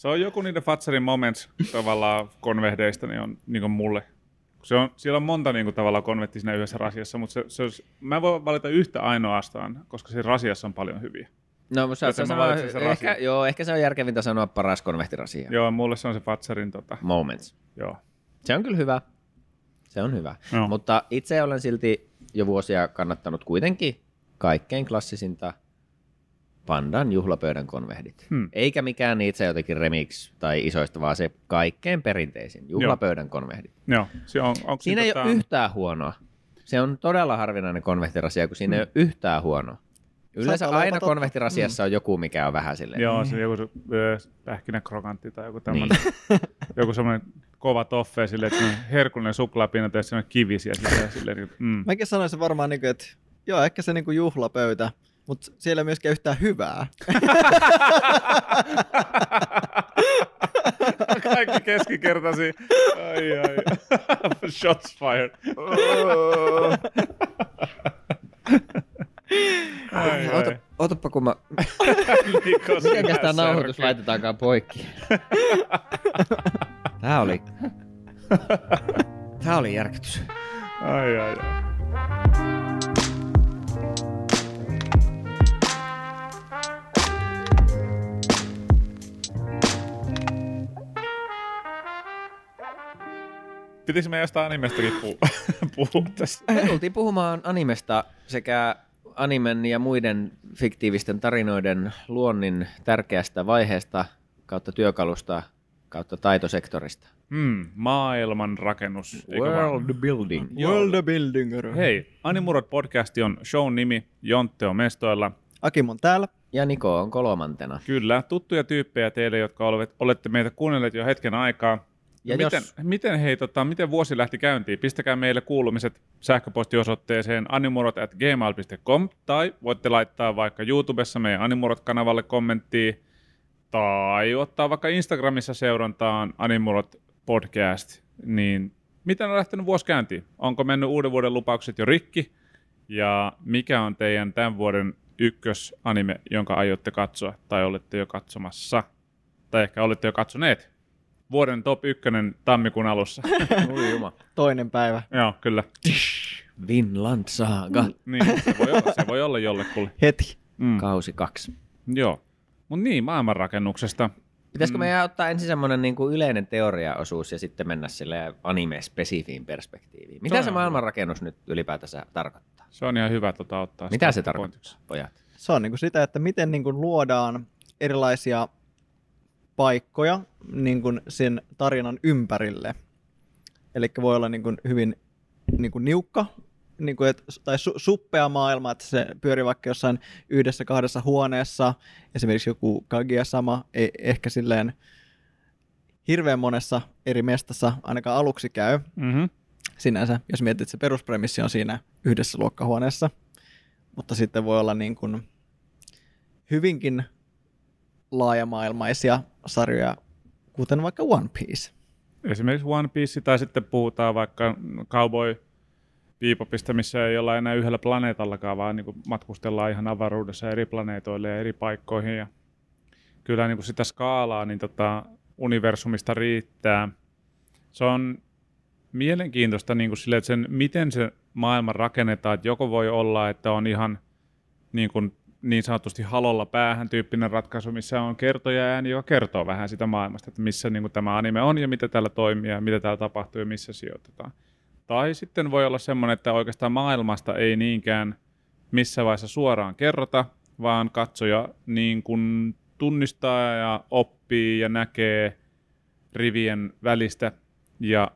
Se on joku niiden Fatserin moments tavallaan konvehdeista, niin on niin kuin mulle. Se on, siellä on monta niin kuin, tavallaan konvehtia siinä yhdessä rasiassa, mutta se, se olisi, mä en voi valita yhtä ainoastaan, koska siinä rasiassa on paljon hyviä. No, mutta se, sen ehkä, joo, ehkä se on järkevintä sanoa paras konvehtirasia. Joo, mulle se on se Fatserin, tota, Moments. joo. Se on kyllä hyvä. Se on hyvä. Joo. Mutta itse olen silti jo vuosia kannattanut kuitenkin kaikkein klassisinta Pandan juhlapöydän konvehdit. Hmm. Eikä mikään niitä jotenkin remix tai isoista, vaan se kaikkein perinteisin juhlapöydän konvehdit. Joo, se on, onko Siinä ei tota, ole yhtään huonoa. Se on todella harvinainen konvehtirasia, kun siinä ei ole yhtään huonoa. Yleensä Saattaa aina konvehtirasiassa on joku, mikä on vähän silleen. Joo, se joku se, ö, pähkinäkrokantti tai joku tämmöinen, niin. joku semmoinen kova toffe silleen, että herkullinen suklaapinta ja semmoinen kivi siellä silleen, silleen niin, mm. Mäkin sanoisin varmaan, niin kuin, että joo, ehkä se niin kuin juhlapöytä, mutta siellä ei myöskään yhtään hyvää. Kaikki keskikertaisia. Ai ai. Shots fired. ai, ai. Ota, otapa, kun mä... Mitenkäs tää nauhoitus laitetaankaan poikki? Tää oli... Tää oli järkytys. Ai ai ai. Pitikö me jostain animestakin puhua, puhua tässä? Me tultiin puhumaan animesta sekä animen ja muiden fiktiivisten tarinoiden luonnin tärkeästä vaiheesta kautta työkalusta kautta taitosektorista. Hmm, maailman rakennus. World building. World Buildinger. Hei, Animurot podcasti on shown nimi, Jontte on mestoilla. Akim on täällä. Ja Niko on kolmantena. Kyllä, tuttuja tyyppejä teille, jotka olette, olette meitä kuunnelleet jo hetken aikaa. Ja miten, jos- miten, hei, tota, miten vuosi lähti käyntiin? Pistäkää meille kuulumiset sähköpostiosoitteeseen animurot.gmail.com tai voitte laittaa vaikka YouTubessa meidän Animurot-kanavalle kommenttia tai ottaa vaikka Instagramissa seurantaan Animurot podcast. Niin miten on lähtenyt vuosi käyntiin? Onko mennyt uuden vuoden lupaukset jo rikki? Ja mikä on teidän tämän vuoden ykkösanime, jonka aiotte katsoa tai olette jo katsomassa? Tai ehkä olette jo katsoneet? Vuoden top ykkönen tammikuun alussa. Ui juma. Toinen päivä. Joo, kyllä. Vinland Saga. Niin, se voi olla, se voi olla jollekulle. Heti. Mm. Kausi kaksi. Joo. Mutta niin, maailmanrakennuksesta. Pitäisikö meidän ottaa ensin semmoinen niin kuin yleinen teoriaosuus ja sitten mennä sille anime-spesifiin perspektiiviin? Mitä se hyvä. maailmanrakennus nyt ylipäätänsä tarkoittaa? Se on ihan hyvä tota, ottaa. Mitä se tarkoittaa, pojat? Se on niin kuin sitä, että miten niin kuin luodaan erilaisia paikkoja niin kuin sen tarinan ympärille. Eli voi olla niin kuin hyvin niin kuin niukka niin kuin, et, tai su, suppea maailma, että se pyörii vaikka jossain yhdessä kahdessa huoneessa, esimerkiksi joku Kaguya-sama, ei ehkä silleen hirveän monessa eri mestassa ainakaan aluksi käy Mm-hmm. sinänsä, jos mietit, että se peruspremissi on siinä yhdessä luokkahuoneessa, mutta sitten voi olla niin kuin hyvinkin laajamaailmaisia sarjoja, kuten vaikka One Piece. Esimerkiksi One Piece tai sitten puhutaan vaikka Cowboy Bebopista, missä ei olla enää yhdellä planeetallakaan, vaan niin matkustellaan ihan avaruudessa eri planeetoille ja eri paikkoihin. Ja kyllä niin sitä skaalaa niin tota, universumista riittää. Se on mielenkiintoista niin kuin sille, että sen, miten se maailma rakennetaan. Että joko voi olla, että on ihan niin, kuin, niin sanotusti halolla päähän tyyppinen ratkaisu, missä on kertoja ääni, joka kertoo vähän sitä maailmasta, että missä niin kuin tämä anime on ja mitä täällä toimii ja mitä täällä tapahtuu ja missä sijoitetaan. Tai sitten voi olla semmoinen, että oikeastaan maailmasta ei niinkään missä vaiheessa suoraan kerrota, vaan katsoja niin kuin tunnistaa ja oppii ja näkee rivien välistä ja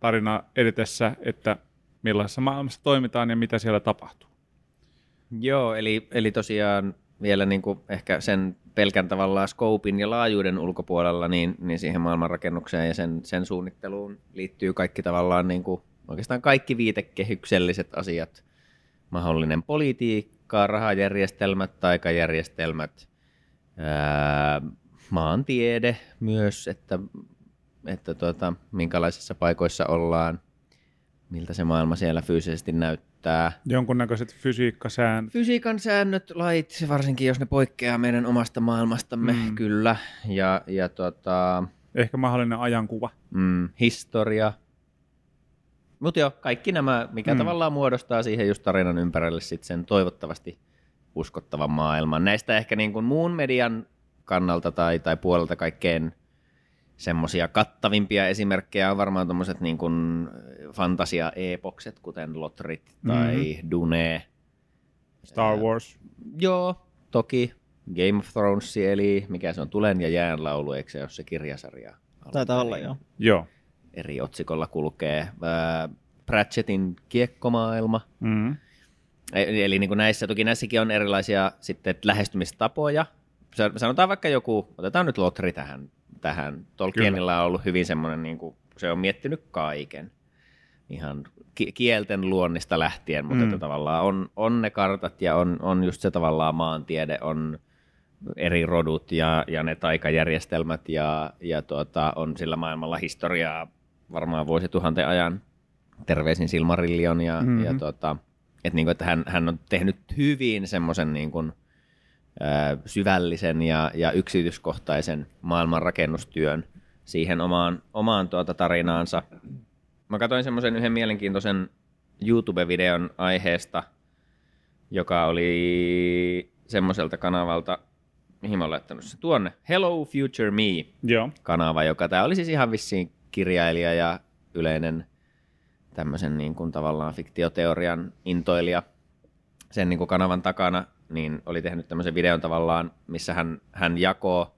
tarina edetessä, että millaisessa maailmassa toimitaan ja mitä siellä tapahtuu. Joo, eli, eli tosiaan vielä niin kuin ehkä sen pelkän tavallaan skoopin ja laajuuden ulkopuolella, niin, niin siihen maailmanrakennukseen ja sen, sen suunnitteluun liittyy kaikki tavallaan niin kuin, oikeastaan kaikki viitekehykselliset asiat. Mahdollinen politiikka, rahajärjestelmät, taikajärjestelmät, ää, maantiede myös, että, että tuota, minkälaisissa paikoissa ollaan, miltä se maailma siellä fyysisesti näyttää näyttää. Jonkunnäköiset fysiikkasäännöt. Fysiikan säännöt, lait, varsinkin jos ne poikkeaa meidän omasta maailmastamme, Mm. kyllä. Ja, ja tota, Ehkä mahdollinen ajankuva. mm, historia. Mutta joo, kaikki nämä, mikä Mm. mm. tavallaan muodostaa siihen just tarinan ympärille sit sen toivottavasti uskottavan maailman. Näistä ehkä niin kuin muun median kannalta tai, tai puolelta kaikkein semmoisia kattavimpia esimerkkejä on varmaan tuommoiset niin kuin fantasia-epokset, kuten Lotrit tai mm-hmm. Dune. Star Wars. Joo, toki. Game of Thrones, eli mikä se on, Tulen ja jään laulu, eikö se ole se kirjasarja? Taitaa olla, joo. Joo. Eri otsikolla kulkee. Ää, Pratchettin kiekkomaailma. Mm. E- Eli niin kuin näissä, toki näissäkin on erilaisia sitten lähestymistapoja. Sa- Sanotaan vaikka joku, otetaan nyt Lotri tähän. tähän. Tolkienilla on ollut hyvin semmoinen, niin kuin, se on miettinyt kaiken. Ihan ki- kielten luonnista lähtien, mutta Mm. että tavallaan on, on ne kartat ja on, on just se tavallaan maantiede, on eri rodut ja, ja ne taikajärjestelmät ja, ja tuota, on sillä maailmalla historiaa varmaan vuosituhanten ajan. Terveisin Silmarillion ja, Mhm. mm-hmm. ja tuota, että, niin kuin, että hän, hän on tehnyt hyvin semmoisen niin kuin, ää, syvällisen ja, ja yksityiskohtaisen maailmanrakennustyön siihen omaan, omaan tuota tarinaansa. Mä katsoin semmoisen yhden mielenkiintoisen YouTube-videon aiheesta, joka oli semmoiselta kanavalta, mihin mä oon laittanut sen. Tuonne, Hello Future Me Joo. kanava, joka tämä oli siis ihan vissiin kirjailija ja yleinen tämmöisen niin kuin tavallaan fiktioteorian intoilija. Sen niin kuin kanavan takana, niin oli tehnyt tämmöisen videon tavallaan, missä hän, hän jakoo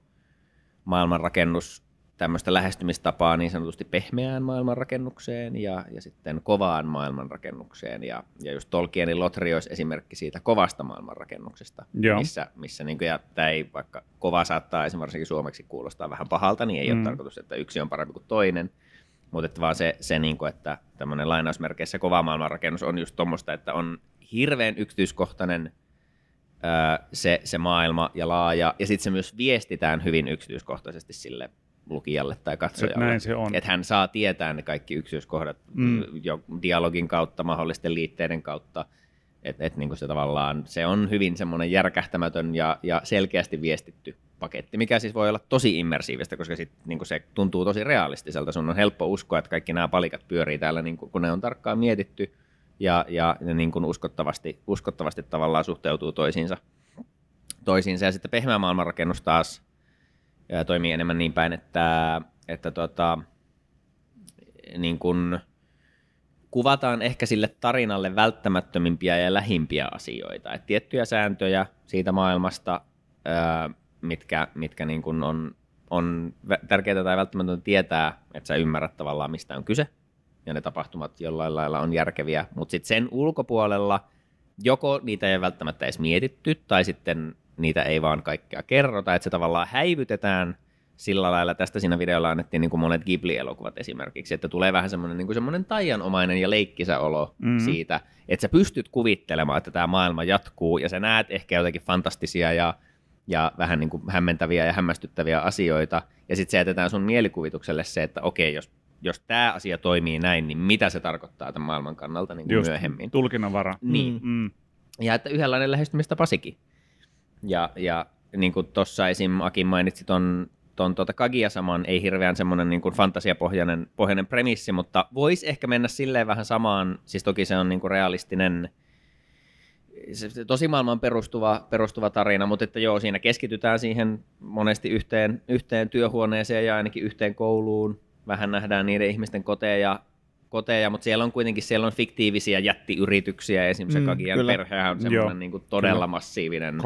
maailmanrakennus tämmöistä lähestymistapaa niin sanotusti pehmeään maailmanrakennukseen ja, ja sitten kovaan maailmanrakennukseen. Ja, ja just Tolkienin Lotri olisi esimerkki siitä kovasta maailmanrakennuksesta, Joo. missä, missä niin kuin, ja tämä ei vaikka kova saattaa esimerkiksi suomeksi kuulostaa vähän pahalta, niin ei mm. Ole tarkoitus, että yksi on parempi kuin toinen, mutta että vaan se, se niin kuin, että tämmöinen lainausmerkeissä kova maailmanrakennus on just tuommoista, että on hirveän yksityiskohtainen se, se maailma ja laaja, ja sitten se myös viestitään hyvin yksityiskohtaisesti sille lukijalle tai katsojalle. näin se on. Että hän saa tietää ne kaikki yksityiskohdat Mm. jo dialogin kautta, mahdollisten liitteiden kautta. Että et niinku se tavallaan, se on hyvin semmoinen järkähtämätön ja, ja selkeästi viestitty paketti, mikä siis voi olla tosi immersiivistä, koska sit, niinku se tuntuu tosi realistiselta. Sun on helppo uskoa, että kaikki nämä palikat pyörii täällä, niinku, kun ne on tarkkaan mietitty ja, ja ne niinku uskottavasti, uskottavasti tavallaan suhteutuu toisiinsa. toisiinsa. Ja sitten pehmeä maailmanrakennus taas ja toimii enemmän niin päin, että, että tota, niin kun kuvataan ehkä sille tarinalle välttämättömimpiä ja lähimpiä asioita. Et tiettyjä sääntöjä siitä maailmasta, mitkä, mitkä niin kun on, on tärkeää tai välttämätöntä tietää, että sä ymmärrät tavallaan, mistä on kyse, ja ne tapahtumat jollain lailla on järkeviä, mutta sitten sen ulkopuolella joko niitä ei välttämättä edes mietitty, tai sitten niitä ei vaan kaikkea kerrota, että se tavallaan häivytetään sillä lailla, tästä siinä videolla annettiin niin kuin monet Ghibli-elokuvat esimerkiksi, että tulee vähän semmoinen, niin kuin semmoinen taianomainen ja leikkisä olo mm. siitä, että sä pystyt kuvittelemaan, että tämä maailma jatkuu, ja sä näet ehkä jotakin fantastisia ja, ja vähän niin kuin hämmentäviä ja hämmästyttäviä asioita, ja sitten se jätetään sun mielikuvitukselle se, että okei, jos, jos tämä asia toimii näin, niin mitä se tarkoittaa tämän maailman kannalta niin kuin Just myöhemmin. tulkinnanvara. Niin. Mm. Ja että yhdenlainen lähestymistapa sikin. Ja, ja niin kuin tuossa esim. Akin mainitsi ton, ton tuota Kagia-saman, ei hirveän semmoinen niin fantasiapohjainen pohjainen premissi, mutta voisi ehkä mennä silleen vähän samaan, siis toki se on niin kuin realistinen, se, se tosimaailmaan perustuva, perustuva tarina, mutta että joo, siinä keskitytään siihen monesti yhteen, yhteen työhuoneeseen ja ainakin yhteen kouluun. Vähän nähdään niiden ihmisten koteja, koteja, mutta siellä on kuitenkin siellä on fiktiivisiä jättiyrityksiä. Esimerkiksi Mm, Kagian kyllä. perhehän on semmoinen niin kuin todella kyllä. massiivinen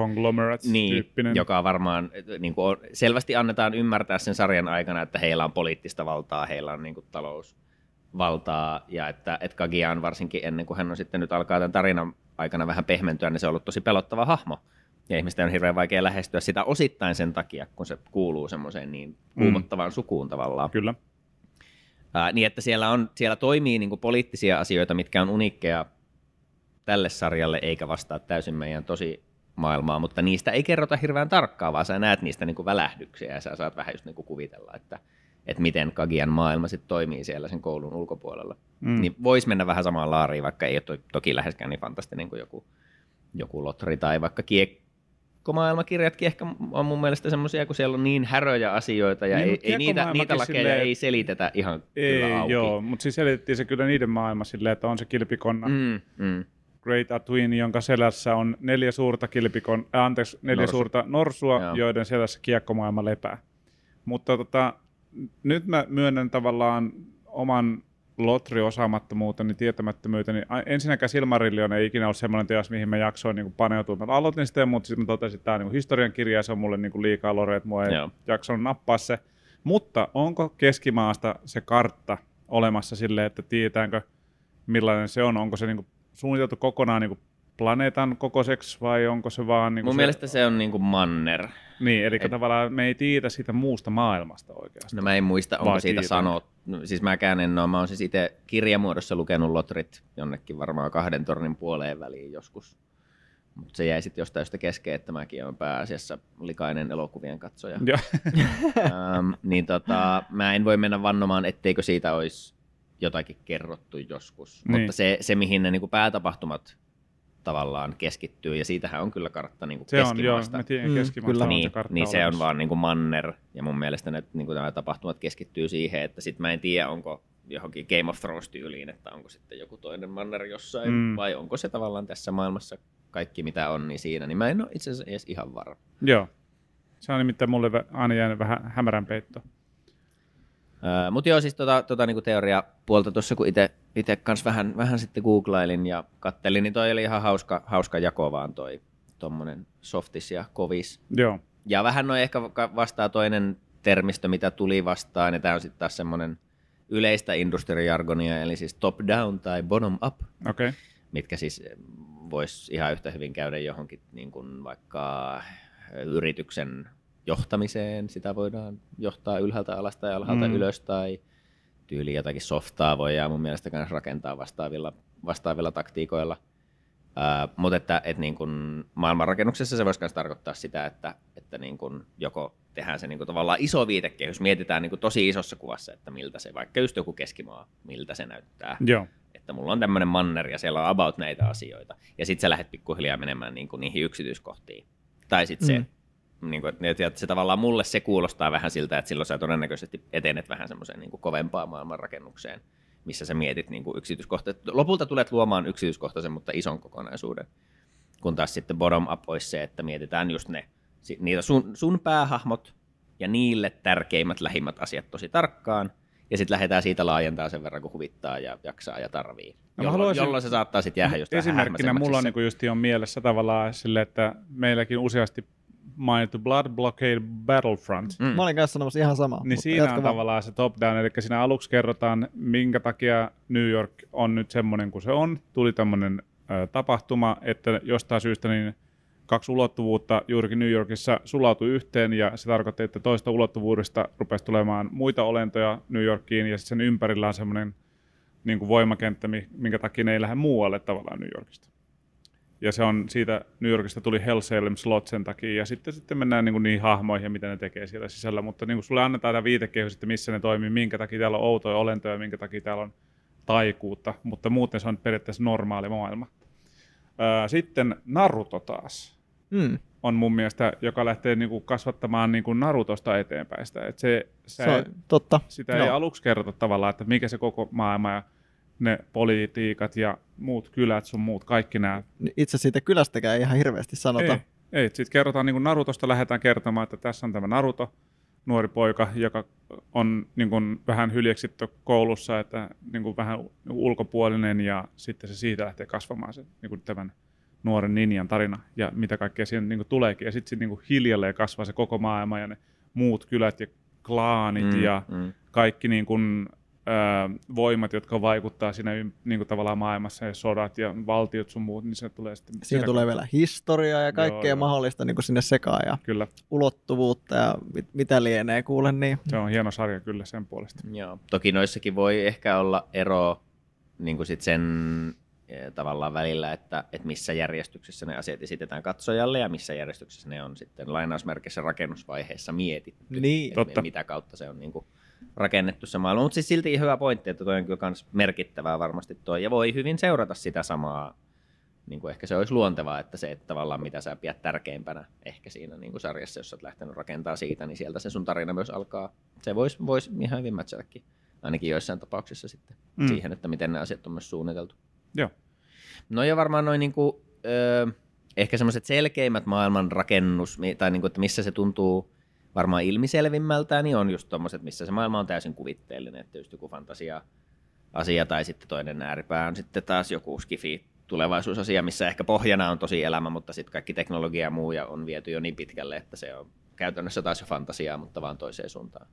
niin, joka varmaan niin kuin on, selvästi annetaan ymmärtää sen sarjan aikana, että heillä on poliittista valtaa, heillä on niin kuin, talousvaltaa, ja että, että Kagia on varsinkin ennen kuin hän on sitten nyt alkaa tämän tarinan aikana vähän pehmentyä, niin se on ollut tosi pelottava hahmo. Ja ihmisten on hirveän vaikea lähestyä sitä osittain sen takia, kun se kuuluu semmoiseen niin kuumottavaan sukuun tavallaan. Kyllä. Ää, niin että siellä, on, siellä toimii niin kuin poliittisia asioita, mitkä on uniikkeja tälle sarjalle, eikä vastaa täysin meidän tosi maailmaa, mutta niistä ei kerrota hirveän tarkkaa, vaan sä näet niistä niin kuin välähdyksiä ja sä saat vähän just niin kuin kuvitella, että, että miten Kagian maailma sitten toimii siellä sen koulun ulkopuolella. Mm. Niin voisi mennä vähän samaan laariin, vaikka ei ole to- toki läheskään niin fantastinen kuin joku, joku lotri tai vaikka kiekkomaailmakirjatkin ehkä on mun mielestä semmoisia, kun siellä on niin häröjä asioita ja Niin, ei, ei niitä, niitä lakeja silleen- ei selitetä ihan Ei, kyllä auki. joo, mutta siis selitettiin se kyllä niiden maailma silleen, että on se kilpikonna Mm, mm. Great Atuin, jonka selässä on neljä suurta kilpikon, äh, anteeksi, neljä Norsu. suurta norsua, Joo. joiden selässä kiekkomaailma lepää. Mutta tota, nyt mä myönnän tavallaan oman lotri-osaamattomuuteni, tietämättömyyteni. A- Ensinnäkään Silmarillion ei ikinä ollut semmoinen teos, mihin mä jaksoin niin paneutua. Mä aloitin sitä, mutta sitten mä totesin, että tämä on niin historian kirja ja se on mulle niin liikaa lore, että mua ei Joo. jaksanut nappaa se. Mutta onko keskimaasta se kartta olemassa silleen, että tietäänkö millainen se on? Onko se niin suunniteltu kokonaan niin planeetan kokoiseksi vai onko se vaan... Niin Mun se, mielestä se on niinku manner. Niin, eli et- tavallaan me ei tiedä siitä muusta maailmasta oikeastaan. No mä en muista, onko Vai siitä sanottu. No, siis mäkään en ole. Mä oon siis itse kirjamuodossa lukenut Lotrit jonnekin varmaan kahden tornin puoleen väliin joskus. Mutta se jäi sitten jostain josta kesken, että mäkin olen pääasiassa likainen elokuvien katsoja. Ähm, niin tota, mä en voi mennä vannomaan, etteikö siitä olisi jotakin kerrottu joskus. Niin. Mutta se, se mihin ne niinku päätapahtumat tavallaan keskittyy, ja siitähän on kyllä kartta niinku Se on, joo, mä tiedän Mm, keskimaasta kyllä. on se Niin, kartta niin se on vaan niin kuin manner, ja mun mielestä ne, niin kuin nämä tapahtumat keskittyy siihen, että sit mä en tiedä, onko johonkin Game of Thrones-tyyliin, että onko sitten joku toinen manner jossain, Mm. vai onko se tavallaan tässä maailmassa kaikki mitä on, niin siinä, niin mä en ole itse asiassa edes ihan varma. Joo. Se on nimittäin mulle aina jäänyt vähän hämärän peitto. Öö, Mutta joo, siis tota, tota niinku teoria puolta tuossa, kun itse kans vähän, vähän sitten googlailin ja kattelin, niin toi oli ihan hauska, hauska jako vaan toi tommonen softis ja kovis. Joo. Ja vähän noin ehkä va- vastaa toinen termistö, mitä tuli vastaan, ja tämä on sitten taas semmoinen yleistä industrijargonia, eli siis top down tai bottom up. Okay. mitkä siis voisi ihan yhtä hyvin käydä johonkin niin kuin vaikka yrityksen johtamiseen, sitä voidaan johtaa ylhäältä alas tai alhaalta mm. ylös, tai tyyli jotakin softaa voidaan mun mielestä myös rakentaa vastaavilla, vastaavilla taktiikoilla. Ää, mutta että, että niin kun maailmanrakennuksessa se voisi myös tarkoittaa sitä, että, että niin kun joko tehdään se niin kun tavallaan iso viitekehys, mietitään niin kun tosi isossa kuvassa, että miltä se, vaikka just joku keskimaa, miltä se näyttää. Joo. Että mulla on tämmöinen manner ja siellä on about näitä asioita. Ja sitten sä lähdet pikkuhiljaa menemään niin kuin niihin yksityiskohtiin. Tai sitten se, Mm. Niin kuin, että se tavallaan mulle se kuulostaa vähän siltä, että silloin sä todennäköisesti etenet vähän semmoiseen niin kuin kovempaan maailmanrakennukseen, missä sä mietit niin kuin yksityiskohtaisesti. Lopulta tulet luomaan yksityiskohtaisen, mutta ison kokonaisuuden. Kun taas sitten bottom up olisi se, että mietitään just ne, niitä sun, sun päähahmot ja niille tärkeimmät, lähimmät asiat tosi tarkkaan. Ja sitten lähdetään siitä laajentaa sen verran, kun huvittaa ja jaksaa ja tarvii. No haluaisin- jolloin se saattaa sitten jäädä just Esimerkkinä mulla on niinku justi on mielessä tavallaan sille, että meilläkin useasti mainittu Blood Blockade Battlefront. Mm. Mä olin kanssa sanomassa ihan sama. Niin siinä jatka on vaan. tavallaan se top down, eli siinä aluksi kerrotaan, minkä takia New York on nyt semmoinen kuin se on. Tuli tämmöinen ö, tapahtuma, että jostain syystä niin kaksi ulottuvuutta juurikin New Yorkissa sulautui yhteen, ja se tarkoitti, että toista ulottuvuudesta rupesi tulemaan muita olentoja New Yorkiin, ja sitten sen ympärillä on semmoinen niin kuin voimakenttä, mi- minkä takia ne ei lähde muualle tavallaan New Yorkista. Ja se on siitä, New Yorkista tuli Hell Salem Slot sen takia, ja sitten, sitten mennään niin kuin niihin hahmoihin ja mitä ne tekee siellä sisällä, mutta niin kuin sulle annetaan tämä viitekehys, että missä ne toimii, minkä takia täällä on outoja olentoja, minkä takia täällä on taikuutta, mutta muuten se on periaatteessa normaali maailma. Sitten Naruto taas Mm. on mun mielestä, joka lähtee niin kuin kasvattamaan niin kuin Narutosta eteenpäin sitä. Että se, se, Se on totta. sitä ei Joo. aluksi kerrota tavallaan, että mikä se koko maailma ja ne politiikat ja muut kylät sun muut, kaikki nämä. Itse siitä kylästäkään ei ihan hirveästi sanota. Ei, ei. sitten kerrotaan niin kuin Narutosta, lähdetään kertomaan, että tässä on tämä Naruto, nuori poika, joka on niin kuin vähän hyljeksitty koulussa, että niin kuin vähän ulkopuolinen ja sitten se siitä lähtee kasvamaan se niin kuin tämän nuoren ninjan tarina ja mitä kaikkea siihen niin kuin tuleekin. Ja sitten niin kuin hiljalleen kasvaa se koko maailma ja ne muut kylät ja klaanit mm, ja mm. kaikki niin kuin, voimat, jotka vaikuttaa siinä niin kuin tavallaan maailmassa ja sodat ja valtiot sun muut, niin se tulee sitten... Siihen sitä tulee kautta. vielä historiaa ja kaikkea joo. mahdollista niin kuin sinne sekaan ja Kyllä, ulottuvuutta ja mit, mitä lienee kuule, niin se on hieno sarja kyllä sen puolesta. Joo. Toki noissakin voi ehkä olla ero niin kuin sit sen eh, tavallaan välillä, että, että missä järjestyksessä ne asiat esitetään katsojalle ja missä järjestyksessä ne on sitten lainausmerkissä rakennusvaiheessa mietitty. Niin. Totta. Mitä kautta se on niin kuin rakennettu se maailma. Mutta siis silti hyvä pointti, että toi on kyllä myös merkittävää varmasti toi. Ja voi hyvin seurata sitä samaa. Niin kuin ehkä se olisi luontevaa, että se, että tavallaan mitä sä pidät tärkeimpänä ehkä siinä niin kuin sarjassa, jos sä oot lähtenyt rakentaa siitä, niin sieltä se sun tarina myös alkaa. Se voisi vois ihan hyvin matchatakin, ainakin joissain tapauksissa sitten, mm. siihen, että miten ne asiat on myös suunniteltu. Joo. No ja varmaan noin niin kuin, öö, ehkä semmoiset selkeimmät maailman rakennus, tai niin kuin, että missä se tuntuu varmaan ilmiselvimmältä, niin on just tommoset, missä se maailma on täysin kuvitteellinen, että just joku fantasia asia tai sitten toinen ääripää on sitten taas joku skifi tulevaisuusasia, missä ehkä pohjana on tosi elämä, mutta sitten kaikki teknologia ja muu ja on viety jo niin pitkälle, että se on käytännössä taas jo fantasiaa, mutta vaan toiseen suuntaan.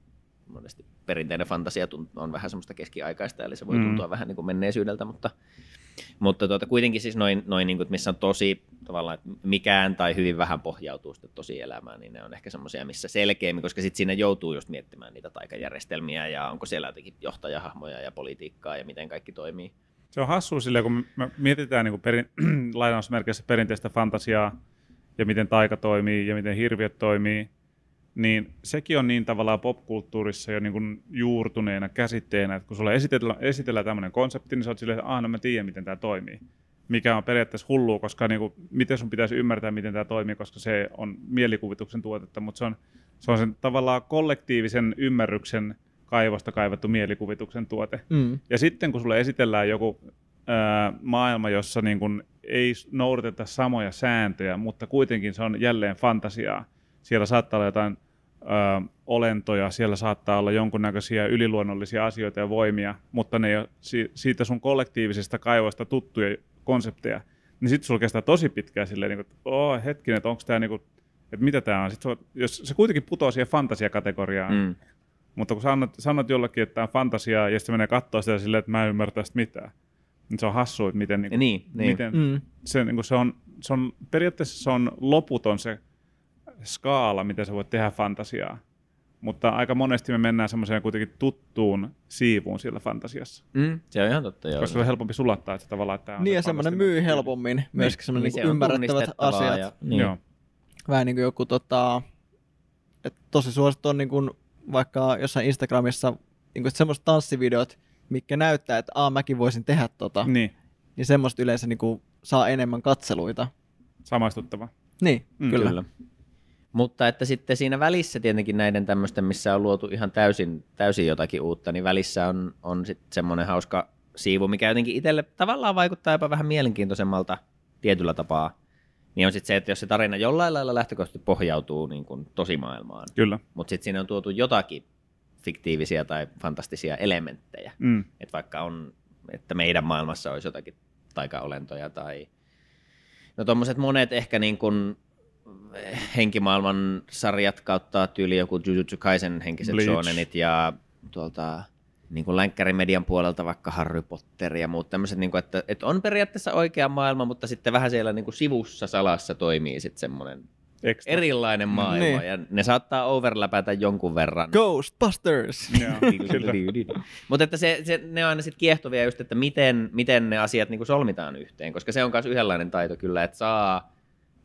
Monesti perinteinen fantasia on vähän semmoista keskiaikaista, eli se voi tuntua mm. vähän niin kuin menneisyydeltä, mutta mutta tuota, kuitenkin siis noin, noin niin kuin, missä on tosi tavallaan, että mikään tai hyvin vähän pohjautuu sitten tosi elämään, niin ne on ehkä semmoisia, missä selkeämmin, koska sitten siinä joutuu just miettimään niitä taikajärjestelmiä ja onko siellä jotenkin johtajahahmoja ja politiikkaa ja miten kaikki toimii. Se on hassu silleen, kun me mietitään niin kuin perin, lainausmerkeissä perinteistä fantasiaa ja miten taika toimii ja miten hirviöt toimii, niin sekin on niin tavallaan popkulttuurissa jo niin kuin juurtuneena käsitteenä, että kun sulle esitellään, esitellään tämmöinen konsepti, niin sä oot silleen, että aah, no mä tiedän, miten tämä toimii. Mikä on periaatteessa hullua, koska niin kuin, miten sun pitäisi ymmärtää, miten tämä toimii, koska se on mielikuvituksen tuotetta, mutta se on, se on sen tavallaan kollektiivisen ymmärryksen kaivosta kaivattu mielikuvituksen tuote. Mm. Ja sitten kun sulle esitellään joku ää, maailma, jossa niin kuin ei noudateta samoja sääntöjä, mutta kuitenkin se on jälleen fantasiaa, siellä saattaa olla jotain ö, olentoja, siellä saattaa olla jonkunnäköisiä yliluonnollisia asioita ja voimia, mutta ne ei ole siitä sun kollektiivisesta kaivoista tuttuja konsepteja, niin sitten sulla kestää tosi pitkään silleen, niin kuin, että oh, hetkinen, että onko tämä, niin kuin, että mitä tämä on. Sitten jos se kuitenkin putoaa siihen fantasiakategoriaan, mm. mutta kun sanot, sanot jollekin, että tämä on fantasiaa, ja sitten menee katsoa sitä silleen, että mä en ymmärrä tästä mitään, niin se on hassu, että miten, niin, niin, niin. miten mm. se, niin kuin se, on, se on, periaatteessa se on loputon se skaala, miten sä voit tehdä fantasiaa. Mutta aika monesti me mennään semmoiseen kuitenkin tuttuun siivuun siellä fantasiassa. Mm, se on ihan totta, joo. Koska se on helpompi sulattaa, että tavallaan että Niin, ja semmoinen myy helpommin, niin. myöskin semmoinen niin, niin ymmärrettävät asiat. Ja, niin. Joo. Vähän niin kuin joku, tota, että tosi suosittu on niin kuin, vaikka jossain Instagramissa niin kuin, semmoiset tanssivideot, mikä näyttää, että aa, mäkin voisin tehdä tota. Niin. Niin semmoista yleensä niin kuin, saa enemmän katseluita. Samaistuttava. Niin, mm, kyllä. kyllä. Mutta että sitten siinä välissä tietenkin näiden tämmöisten, missä on luotu ihan täysin, täysin jotakin uutta, niin välissä on, on sitten semmoinen hauska siivu, mikä jotenkin itselle tavallaan vaikuttaa jopa vähän mielenkiintoisemmalta tietyllä tapaa. Niin on sitten se, että jos se tarina jollain lailla lähtökohtaisesti pohjautuu niin kuin tosimaailmaan, Kyllä. mutta sitten siinä on tuotu jotakin fiktiivisiä tai fantastisia elementtejä. Mm. Että vaikka on, että meidän maailmassa olisi jotakin taikaolentoja tai no tuommoiset monet ehkä niin kuin henkimaailman sarjat kautta tyyli joku Jujutsu Kaisen henkiset Bleach. shonenit ja tuolta niin kuin länkkärimedian puolelta vaikka Harry Potter ja muut tämmöiset, niin kuin, että, että on periaatteessa oikea maailma, mutta sitten vähän siellä niin kuin sivussa salassa toimii sitten semmoinen Extra. erilainen maailma niin. ja ne saattaa overläpätä jonkun verran. Ghostbusters! mutta että se, se, ne on aina sitten kiehtovia just, että miten, miten ne asiat niin kuin solmitaan yhteen, koska se on myös yhdenlainen taito kyllä, että saa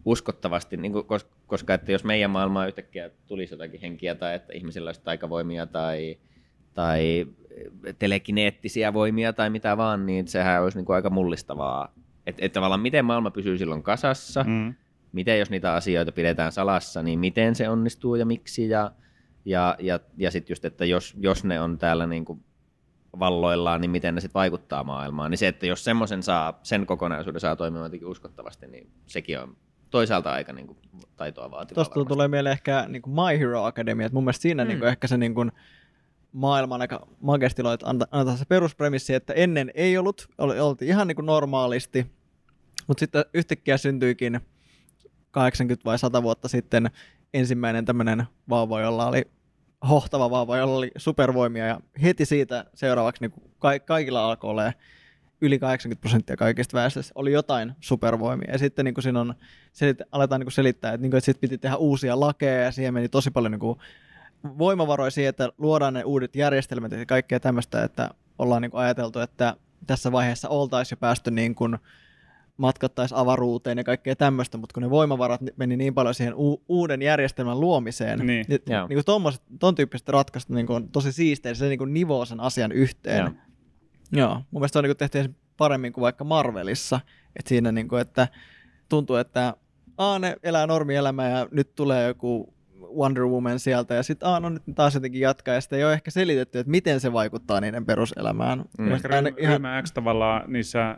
uskottavasti, niin kuin, koska että jos meidän maailmaan yhtäkkiä tulisi jotakin henkiä tai että ihmisillä olisi taikavoimia tai, tai telekineettisiä voimia tai mitä vaan, niin sehän olisi niin kuin aika mullistavaa. Että et tavallaan miten maailma pysyy silloin kasassa, mm. miten jos niitä asioita pidetään salassa, niin miten se onnistuu ja miksi ja, ja, ja, ja sitten just, että jos, jos ne on täällä niin kuin valloillaan, niin miten ne sitten vaikuttaa maailmaan. Niin se, että jos semmoisen saa, sen kokonaisuuden saa toimimaan jotenkin uskottavasti, niin sekin on toisaalta aika niin kuin, taitoa vaativaa. Tuosta varmasti. tulee mieleen ehkä niin kuin My Hero Academia, että mun mielestä siinä mm. niin kuin, ehkä se niin kuin, maailman aika magestilo, että antaa se peruspremissi, että ennen ei ollut, oltiin ihan niin kuin normaalisti, mutta sitten yhtäkkiä syntyikin 80 vai 100 vuotta sitten ensimmäinen tämmöinen vauva, jolla oli hohtava vauva, jolla oli supervoimia ja heti siitä seuraavaksi niin kuin ka- kaikilla alkoi olemaan yli 80 prosenttia kaikista väestöstä oli jotain supervoimia. Ja sitten niin kuin siinä on, selit, aletaan niin kuin selittää, että, niin kuin, että sitten piti tehdä uusia lakeja ja siihen meni tosi paljon niin kuin voimavaroja siihen, että luodaan ne uudet järjestelmät ja kaikkea tämmöistä, että ollaan niin kuin ajateltu, että tässä vaiheessa oltaisiin jo päästy niin kuin matkattaisiin avaruuteen ja kaikkea tämmöistä, mutta kun ne voimavarat meni niin paljon siihen u- uuden järjestelmän luomiseen, Niin. niin, niin kuin tommoset, ton tyyppiset ratkaisut niin kuin on tosi siistejä, se niin kuin nivoo sen asian yhteen. Joo. Joo. Mun mielestä on niin kuin tehty paremmin kuin vaikka Marvelissa, että siinä niin kuin, että tuntuu, että Aa, ne elää normielämää ja nyt tulee joku Wonder Woman sieltä ja sitten no nyt taas jotenkin jatkaa ja sitten ei ole ehkä selitetty, että miten se vaikuttaa niiden peruselämään. Mm. Ehkä mielestä aina ryhmä, ryhmä X tavallaan niissä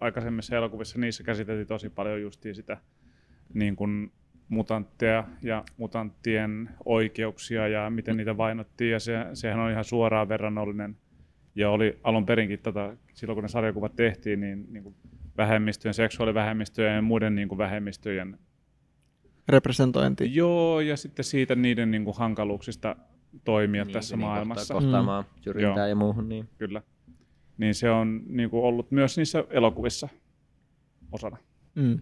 aikaisemmissa elokuvissa, niissä käsiteltiin tosi paljon justiin sitä niin kuin mutantteja ja mutanttien oikeuksia ja miten niitä vainottiin ja se, sehän on ihan suoraan verrannollinen ja oli alun perinkin tota, silloin kun ne sarjakuvat tehtiin, niin, niin kuin vähemmistöjen, seksuaalivähemmistöjen ja muiden niin kuin vähemmistöjen representointi. Joo, ja sitten siitä niiden niin kuin hankaluuksista toimia Niin, tässä niin maailmassa. kohta- Kohtaamaan syrjintää Joo. ja muuhun. Niin. Kyllä. Niin se on niin kuin ollut myös niissä elokuvissa osana. Mm.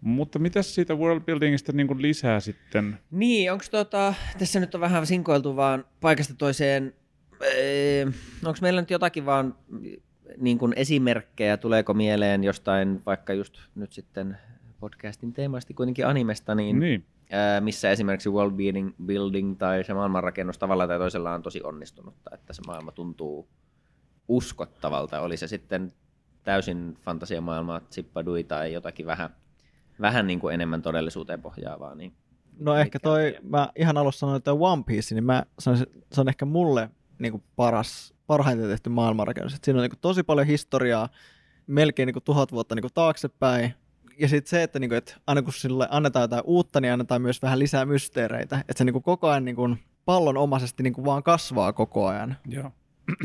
Mutta mitä siitä worldbuildingista niin kuin lisää sitten? Niin, onko tota, tässä nyt on vähän sinkoiltu vaan paikasta toiseen, onko meillä nyt jotakin vaan niin kuin esimerkkejä, tuleeko mieleen jostain vaikka just nyt sitten podcastin teemasti kuitenkin animesta, niin, Niin. ää, missä esimerkiksi world building, building tai se maailmanrakennus tavalla tai toisella on tosi onnistunutta, että se maailma tuntuu uskottavalta, oli se sitten täysin fantasiamaailmaa, zippadui tai jotakin vähän, vähän niin kuin enemmän todellisuuteen pohjaavaa, niin No ehkä toi, mä ihan alussa sanoin, että One Piece, niin mä sanoisin, se on ehkä mulle niin kuin paras, parhaiten tehty maailmanrakennus. Et siinä on niin kuin tosi paljon historiaa, melkein niin kuin tuhat vuotta niin kuin taaksepäin. Ja sitten se, että, niin kuin, että aina kun sille annetaan jotain uutta, niin annetaan myös vähän lisää mysteereitä. Että se niin kuin koko ajan niin kuin pallonomaisesti niin kuin vaan kasvaa koko ajan. Joo.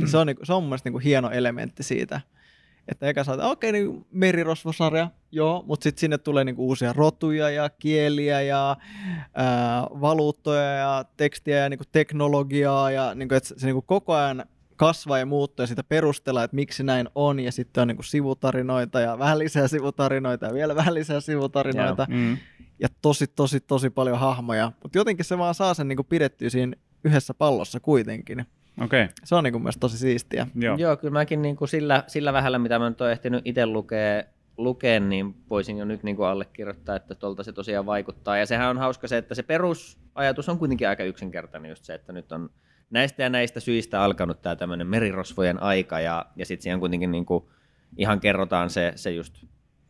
se on, niinku, se on mun mielestä niinku hieno elementti siitä. Että eka saa, että okei, okay, niin merirosvosarja, joo, mutta sitten sinne tulee niinku uusia rotuja ja kieliä ja ää, valuuttoja ja tekstiä ja niinku teknologiaa ja niinku, että se niinku koko ajan kasvaa ja muuttuu ja sitä perustellaan, että miksi näin on ja sitten on niinku sivutarinoita ja vähän lisää sivutarinoita ja vielä vähän lisää sivutarinoita Mm. ja tosi, tosi, tosi paljon hahmoja, mutta jotenkin se vaan saa sen niinku pidettyä siinä yhdessä pallossa kuitenkin. Okei, okay. Se on niinku myös tosi siistiä. joo. Joo, kyllä mäkin niin kuin sillä, sillä vähällä, mitä mä nyt oon ehtinyt itse lukea, lukea, niin voisin jo nyt niin kuin allekirjoittaa, että tuolta se tosiaan vaikuttaa. Ja sehän on hauska se, että se perusajatus on kuitenkin aika yksinkertainen just se, että nyt on näistä ja näistä syistä alkanut tämä tämmöinen merirosvojen aika, ja, ja sitten siihen kuitenkin niin kuin ihan kerrotaan se, se just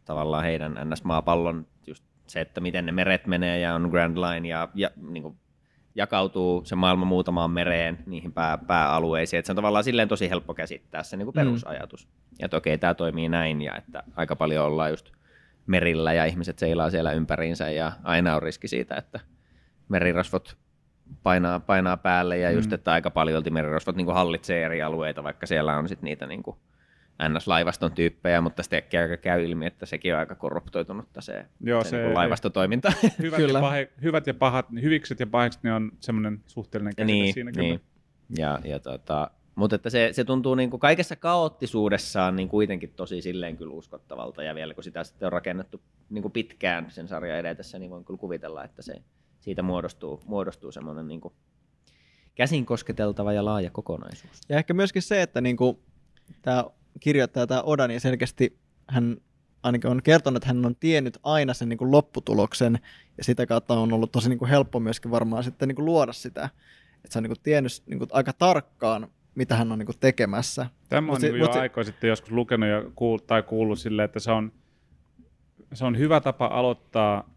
tavallaan heidän NS-maapallon just se, että miten ne meret menee ja on Grand Line ja, ja niin kuin jakautuu se maailma muutamaan mereen niihin pää, pääalueisiin. Et se on tavallaan silleen tosi helppo käsittää se niin kuin perusajatus. Ja että okei, tämä toimii näin ja että aika paljon ollaan just merillä ja ihmiset seilaa siellä ympäriinsä ja aina on riski siitä, että merirosvot painaa, painaa päälle ja just, Mm. että aika paljon merirosvot niin hallitsee eri alueita, vaikka siellä on sitten niitä niin kuin NS-laivaston tyyppejä, mutta sitten äkkiä aika käy ilmi, että sekin on aika korruptoitunutta se, Joo, se, se- niin kuin laivastotoiminta. Hyvät, ja Kyllä. pahe, hyvät ja pahat, niin hyvikset ja pahikset, ne on semmoinen suhteellinen käsite niin, siinä kyllä. niin. Ja, ja tota, mutta että se, se tuntuu niin kuin kaikessa kaoottisuudessaan niin kuitenkin tosi silleen kyllä uskottavalta. Ja vielä kun sitä sitten on rakennettu niin kuin pitkään sen sarjan edetessä, niin voin kyllä kuvitella, että se siitä muodostuu, muodostuu semmoinen niin kuin käsin kosketeltava ja laaja kokonaisuus. Ja ehkä myöskin se, että niinku, tämä kirjoittaja, tämä Oda, niin selkeästi hän ainakin on kertonut, että hän on tiennyt aina sen niinku lopputuloksen, ja sitä kautta on ollut tosi niinku helppo myöskin varmaan sitten niinku luoda sitä. Että se on niinku tiennyt niinku aika tarkkaan, mitä hän on niinku tekemässä. Tämä on niin jo se- aikoja sitten joskus lukenut ja kuul, tai kuullut silleen, että se on, se on hyvä tapa aloittaa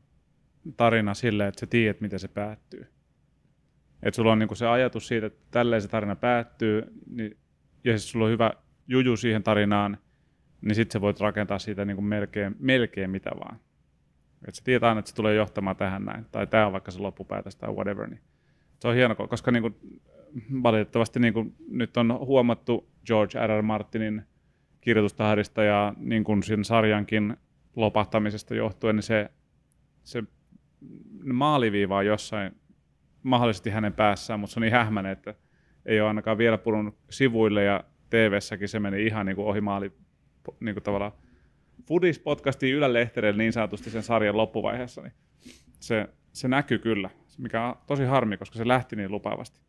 tarina silleen, että sä tiedät, miten se päättyy. Että sulla on niinku se ajatus siitä, että tälleen se tarina päättyy, niin, ja siis sulla on hyvä juju siihen tarinaan, niin sitten voit rakentaa siitä niinku melkein, melkein mitä vaan. Että sä tiedät aina, että se tulee johtamaan tähän näin, tai tämä on vaikka se loppupäätös tai whatever. Niin se on hieno, koska niinku, valitettavasti niinku, nyt on huomattu George R. R. Martinin kirjoitustahdista ja niin kuin sen sarjankin lopahtamisesta johtuen, niin se, se maaliviiva on jossain mahdollisesti hänen päässään, mutta se on niin hähmäinen, että ei ole ainakaan vielä purunut sivuille ja TV-säkin se meni ihan niin kuin ohi maali, niin kuin tavallaan Foodies podcastiin ylälehtereille niin sanotusti sen sarjan loppuvaiheessa, niin se, se näkyy kyllä, mikä on tosi harmi, koska se lähti niin lupaavasti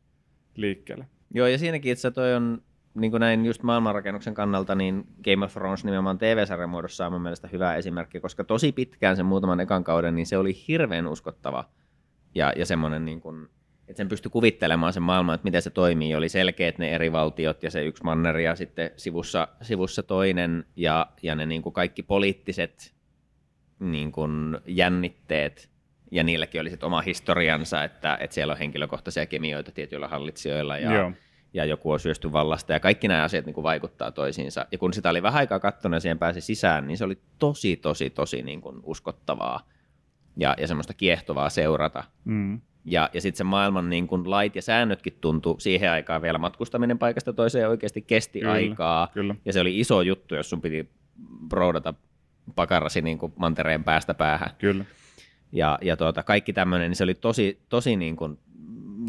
liikkeelle. Joo, ja siinäkin itse toi on, niin kuin näin just maailmanrakennuksen kannalta, niin Game of Thrones nimenomaan TV-sarjan muodossa on mun mielestä hyvä esimerkki, koska tosi pitkään sen muutaman ekan kauden, niin se oli hirveän uskottava ja, ja semmoinen niin kuin, että sen pystyi kuvittelemaan sen maailman, että miten se toimii. Oli selkeät ne eri valtiot ja se yksi manneri ja sitten sivussa, sivussa toinen ja, ja ne niin kuin kaikki poliittiset niin kuin jännitteet ja niilläkin oli sitten oma historiansa, että, että siellä on henkilökohtaisia kemioita tietyillä hallitsijoilla ja, Joo. ja joku on syösty vallasta ja kaikki nämä asiat niin kuin vaikuttaa toisiinsa. Ja kun sitä oli vähän aikaa katsonut ja siihen pääsi sisään, niin se oli tosi, tosi, tosi niin kuin uskottavaa ja, ja semmoista kiehtovaa seurata. Mm. Ja, ja sitten se maailman niin kun lait ja säännötkin tuntui siihen aikaan vielä matkustaminen paikasta toiseen oikeasti kesti Kyllä, aikaa. kyllä. Ja se oli iso juttu, jos sun piti broudata pakarasi niin kuin mantereen päästä päähän. Kyllä. Ja, ja tuota, kaikki tämmöinen, niin se oli tosi, tosi niin kuin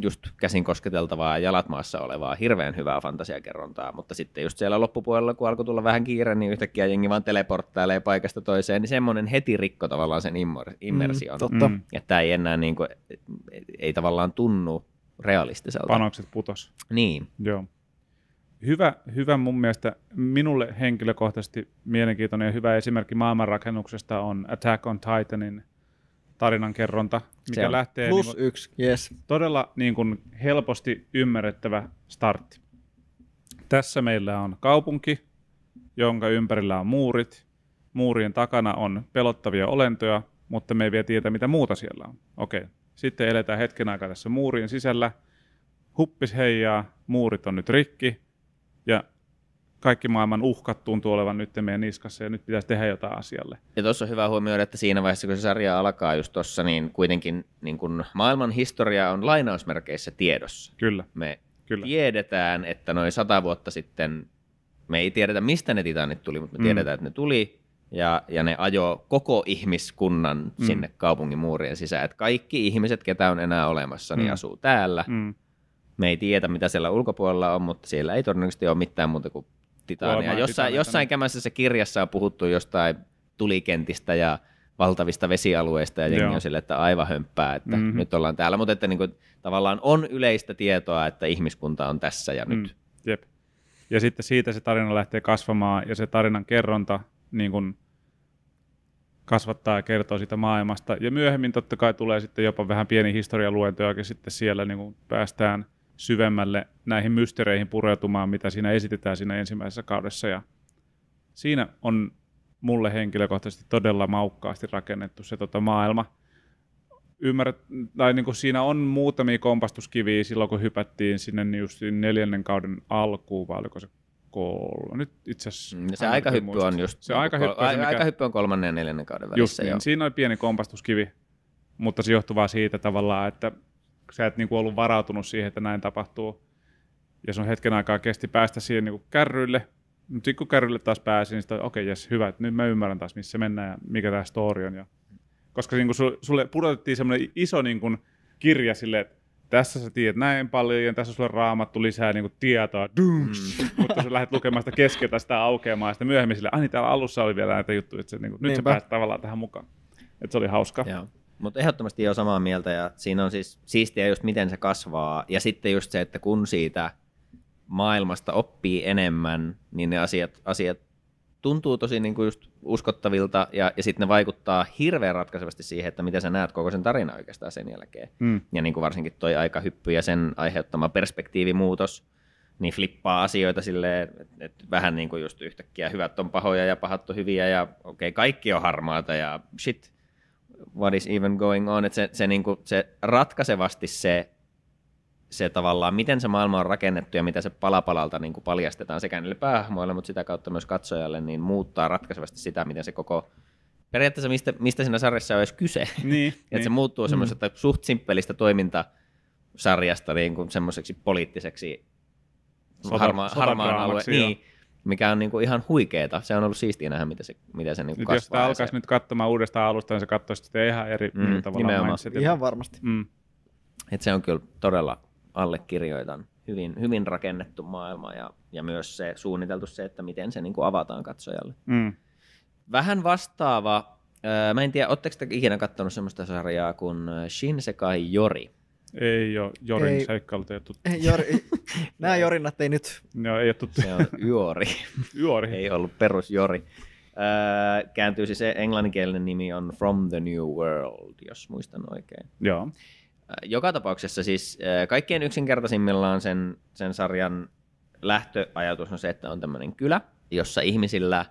just käsin kosketeltavaa ja jalat maassa olevaa, hirveän hyvää fantasiakerrontaa, mutta sitten just siellä loppupuolella, kun alkoi tulla vähän kiire, niin yhtäkkiä jengi vaan teleporttailee paikasta toiseen, niin semmoinen heti rikko tavallaan sen immer- immersion. Mm, totta. Mm. Että tämä ei enää niin kuin, ei tavallaan tunnu realistiselta. Panokset putos. Niin, Joo. Hyvä, hyvä mun mielestä, minulle henkilökohtaisesti mielenkiintoinen ja hyvä esimerkki maailmanrakennuksesta on Attack on Titanin tarinankerronta, Se mikä on. lähtee Plus niin yksi, yes. todella niin kuin helposti ymmärrettävä startti. Tässä meillä on kaupunki, jonka ympärillä on muurit. Muurien takana on pelottavia olentoja, mutta me ei vielä tiedä, mitä muuta siellä on. Okei. Sitten eletään hetken aikaa tässä muurien sisällä. Huppis heijaa, muurit on nyt rikki ja kaikki maailman uhkat tuntuu olevan nyt meidän niskassa ja nyt pitäisi tehdä jotain asialle. Ja tuossa on hyvä huomioida, että siinä vaiheessa, kun se sarja alkaa just tuossa, niin kuitenkin niin kun maailman historia on lainausmerkeissä tiedossa. Kyllä, Me kyllä. tiedetään, että noin sata vuotta sitten, me ei tiedetä mistä ne titanit tuli, mutta me Mm. tiedetään, että ne tuli ja, ja ne ajo koko ihmiskunnan Mm. mm. sinne kaupungin muurien sisään. Että kaikki ihmiset, ketä on enää olemassa, niin Mm. asuu täällä. Mm. Me ei tiedä, mitä siellä ulkopuolella on, mutta siellä ei todennäköisesti ole mitään muuta kuin titaania. Jossain, jossain niin. kämäsessä kirjassa on puhuttu jostain tulikentistä ja valtavista vesialueista ja jengi Joo. on sille, että aivan hömppää, että Mhm. mm-hmm. nyt ollaan täällä. Mutta että niin kuin, tavallaan on yleistä tietoa, että ihmiskunta on tässä ja nyt. Mm, jep. Ja sitten siitä se tarina lähtee kasvamaan ja se tarinan kerronta niin kuin kasvattaa ja kertoo siitä maailmasta. Ja myöhemmin totta kai tulee sitten jopa vähän pieni historialuento, ja sitten siellä niin kuin päästään syvemmälle näihin mysteereihin pureutumaan, mitä siinä esitetään siinä ensimmäisessä kaudessa. Ja siinä on mulle henkilökohtaisesti todella maukkaasti rakennettu se tota maailma. Ymmärrät, tai niin kuin siinä on muutamia kompastuskiviä silloin, kun hypättiin sinne niin just neljännen kauden alkuun, vai oliko se kolme? Nyt itse asiassa... Mm, Se aikahyppy on just... Se niin aikahyppy kol- se, mikä- aikahyppy on kolmannen ja neljännen kauden Just välissä. niin, joo. siinä oli pieni kompastuskivi, mutta se johtuu vaan siitä tavallaan, että sä et niinku ollut varautunut siihen, että näin tapahtuu. Ja sun hetken aikaa kesti päästä siihen niinku kärryille, mutta sitten kun kärryille taas pääsi, niin sitten okei, okay, jes, hyvä, että nyt mä ymmärrän taas, missä mennään ja mikä tämä story on. Ja... Koska niinku su- sulle pudotettiin semmoinen iso niinku kirja silleen, että tässä sä tiedät näin paljon ja tässä sulle raamattu lisää niinku tietoa, Dums! Mm. mutta sä lähdet lukemaan sitä keskeltä sitä aukeamaan ja sitten myöhemmin sille, ai niin täällä alussa oli vielä näitä juttuja, että se, niinku, nyt sä pääset tavallaan tähän mukaan. Että se oli hauska. Joo. Mutta ehdottomasti on samaa mieltä ja siinä on siis siistiä just miten se kasvaa ja sitten just se, että kun siitä maailmasta oppii enemmän, niin ne asiat, asiat tuntuu tosi niin kuin just uskottavilta ja, ja sitten ne vaikuttaa hirveän ratkaisevasti siihen, että miten sä näet koko sen tarina oikeastaan sen jälkeen. Mm. Ja niin kuin varsinkin toi aikahyppy ja sen aiheuttama perspektiivimuutos, niin flippaa asioita silleen, että et vähän niin kuin just yhtäkkiä hyvät on pahoja ja pahat on hyviä ja okei, okay, kaikki on harmaata ja shit, what is even going on, että se, se, niin kuin, se ratkaisevasti se, se tavallaan, miten se maailma on rakennettu ja mitä se palapalalta niin kuin paljastetaan sekä niille päähahmoille, mutta sitä kautta myös katsojalle, niin muuttaa ratkaisevasti sitä, miten se koko, periaatteessa mistä, mistä siinä sarjassa on edes kyse. Niin, Että se niin. muuttuu semmoisesta suht simppelistä toimintasarjasta niin kuin semmoiseksi poliittiseksi Sota- harma, harmaan alue, sotadraamaksi, niin, mikä on niin kuin ihan huikeeta. Se on ollut siistiä nähdä, miten se, miten se niin kuin Nyt jos kasvaa. sitä ja alkaisi se, nyt katsomaan uudestaan alusta, niin se katsoisi sitä ihan eri Mm, tavalla. Ihan varmasti. Mm. että se on kyllä todella allekirjoitan hyvin, hyvin rakennettu maailma ja, ja myös se suunniteltu se, että miten se niin kuin avataan katsojalle. Mm. Vähän vastaava, ää, mä en tiedä, ootteko te ikinä katsonut semmoista sarjaa kuin Shinsekai Jori? Ei ole Jorin Ei. seikkailut, ei tuttu. Jori, nämä jorinat ei nyt... No, ei ole tuttu. Se on Jori. Jori. Ei ollut perus Jori. Öö, kääntyy siis se englanninkielinen nimi on From the New World, jos muistan oikein. Joo. Joka tapauksessa siis kaikkein yksinkertaisimmillaan sen, sen sarjan lähtöajatus on se, että on tämmöinen kylä, jossa ihmisillä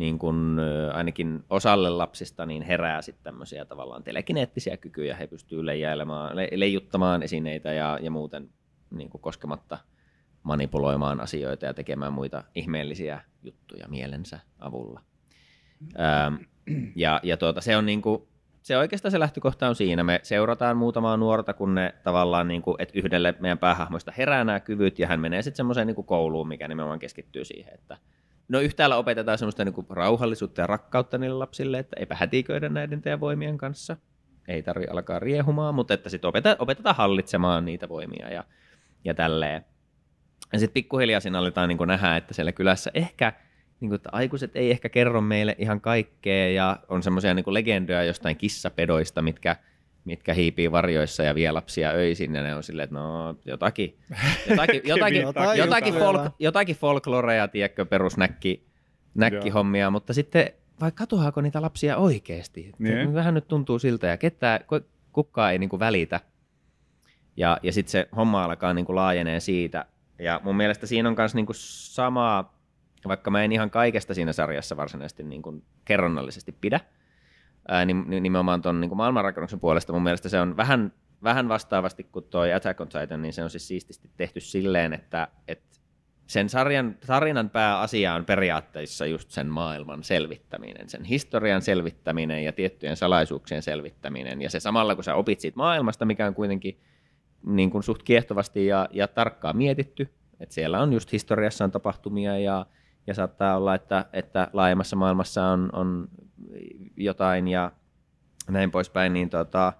niin kun, ainakin osalle lapsista niin herää sitten tämmöisiä tavallaan telekineettisiä kykyjä. He pystyvät leijailemaan, le, leijuttamaan esineitä ja, ja muuten niin koskematta manipuloimaan asioita ja tekemään muita ihmeellisiä juttuja mielensä avulla. Ähm, ja ja tuota, se on niin kuin, se oikeastaan se lähtökohta on siinä. Me seurataan muutamaa nuorta, kun ne tavallaan, niin kuin, että yhdelle meidän päähahmoista herää nämä kyvyt, ja hän menee sitten semmoiseen niin kouluun, mikä nimenomaan keskittyy siihen, että no yhtäällä opetetaan semmoista niin rauhallisuutta ja rakkautta niille lapsille, että eipä hätiköidä näiden teidän voimien kanssa. Ei tarvi alkaa riehumaan, mutta että sitten opetetaan, opetetaan hallitsemaan niitä voimia ja, ja tälleen. Ja sitten pikkuhiljaa siinä aletaan niin nähdä, että siellä kylässä ehkä niin kuin, että aikuiset ei ehkä kerro meille ihan kaikkea ja on semmoisia niin legendoja jostain kissapedoista, mitkä, mitkä hiipii varjoissa ja vie lapsia öisin ja ne on silleen, että no jotakin, jotakin, jotakin, jotakin, juttuja. folk, jotakin folklorea, tiedätkö, perusnäkki, näkkihommia, mutta sitten vai katoaako niitä lapsia oikeasti? Niin. Vähän nyt tuntuu siltä ja ketään, ku- kukaan ei niin kuin välitä. Ja, ja sitten se homma alkaa niin kuin laajenee siitä. Ja mun mielestä siinä on myös niin kuin samaa, vaikka mä en ihan kaikesta siinä sarjassa varsinaisesti niin kuin kerronnallisesti pidä, ää, nimenomaan tuon niin maailmanrakennuksen puolesta mun mielestä se on vähän, vähän vastaavasti kuin toi Attack on Titan, niin se on siis siististi tehty silleen, että, että sen sarjan, tarinan pääasia on periaatteessa just sen maailman selvittäminen, sen historian selvittäminen ja tiettyjen salaisuuksien selvittäminen. Ja se samalla, kun sä opit siitä maailmasta, mikä on kuitenkin niin kuin suht kiehtovasti ja, ja tarkkaan mietitty, että siellä on just historiassa on tapahtumia ja, ja saattaa olla, että, että laajemmassa maailmassa on, on jotain ja näin poispäin, niin tota,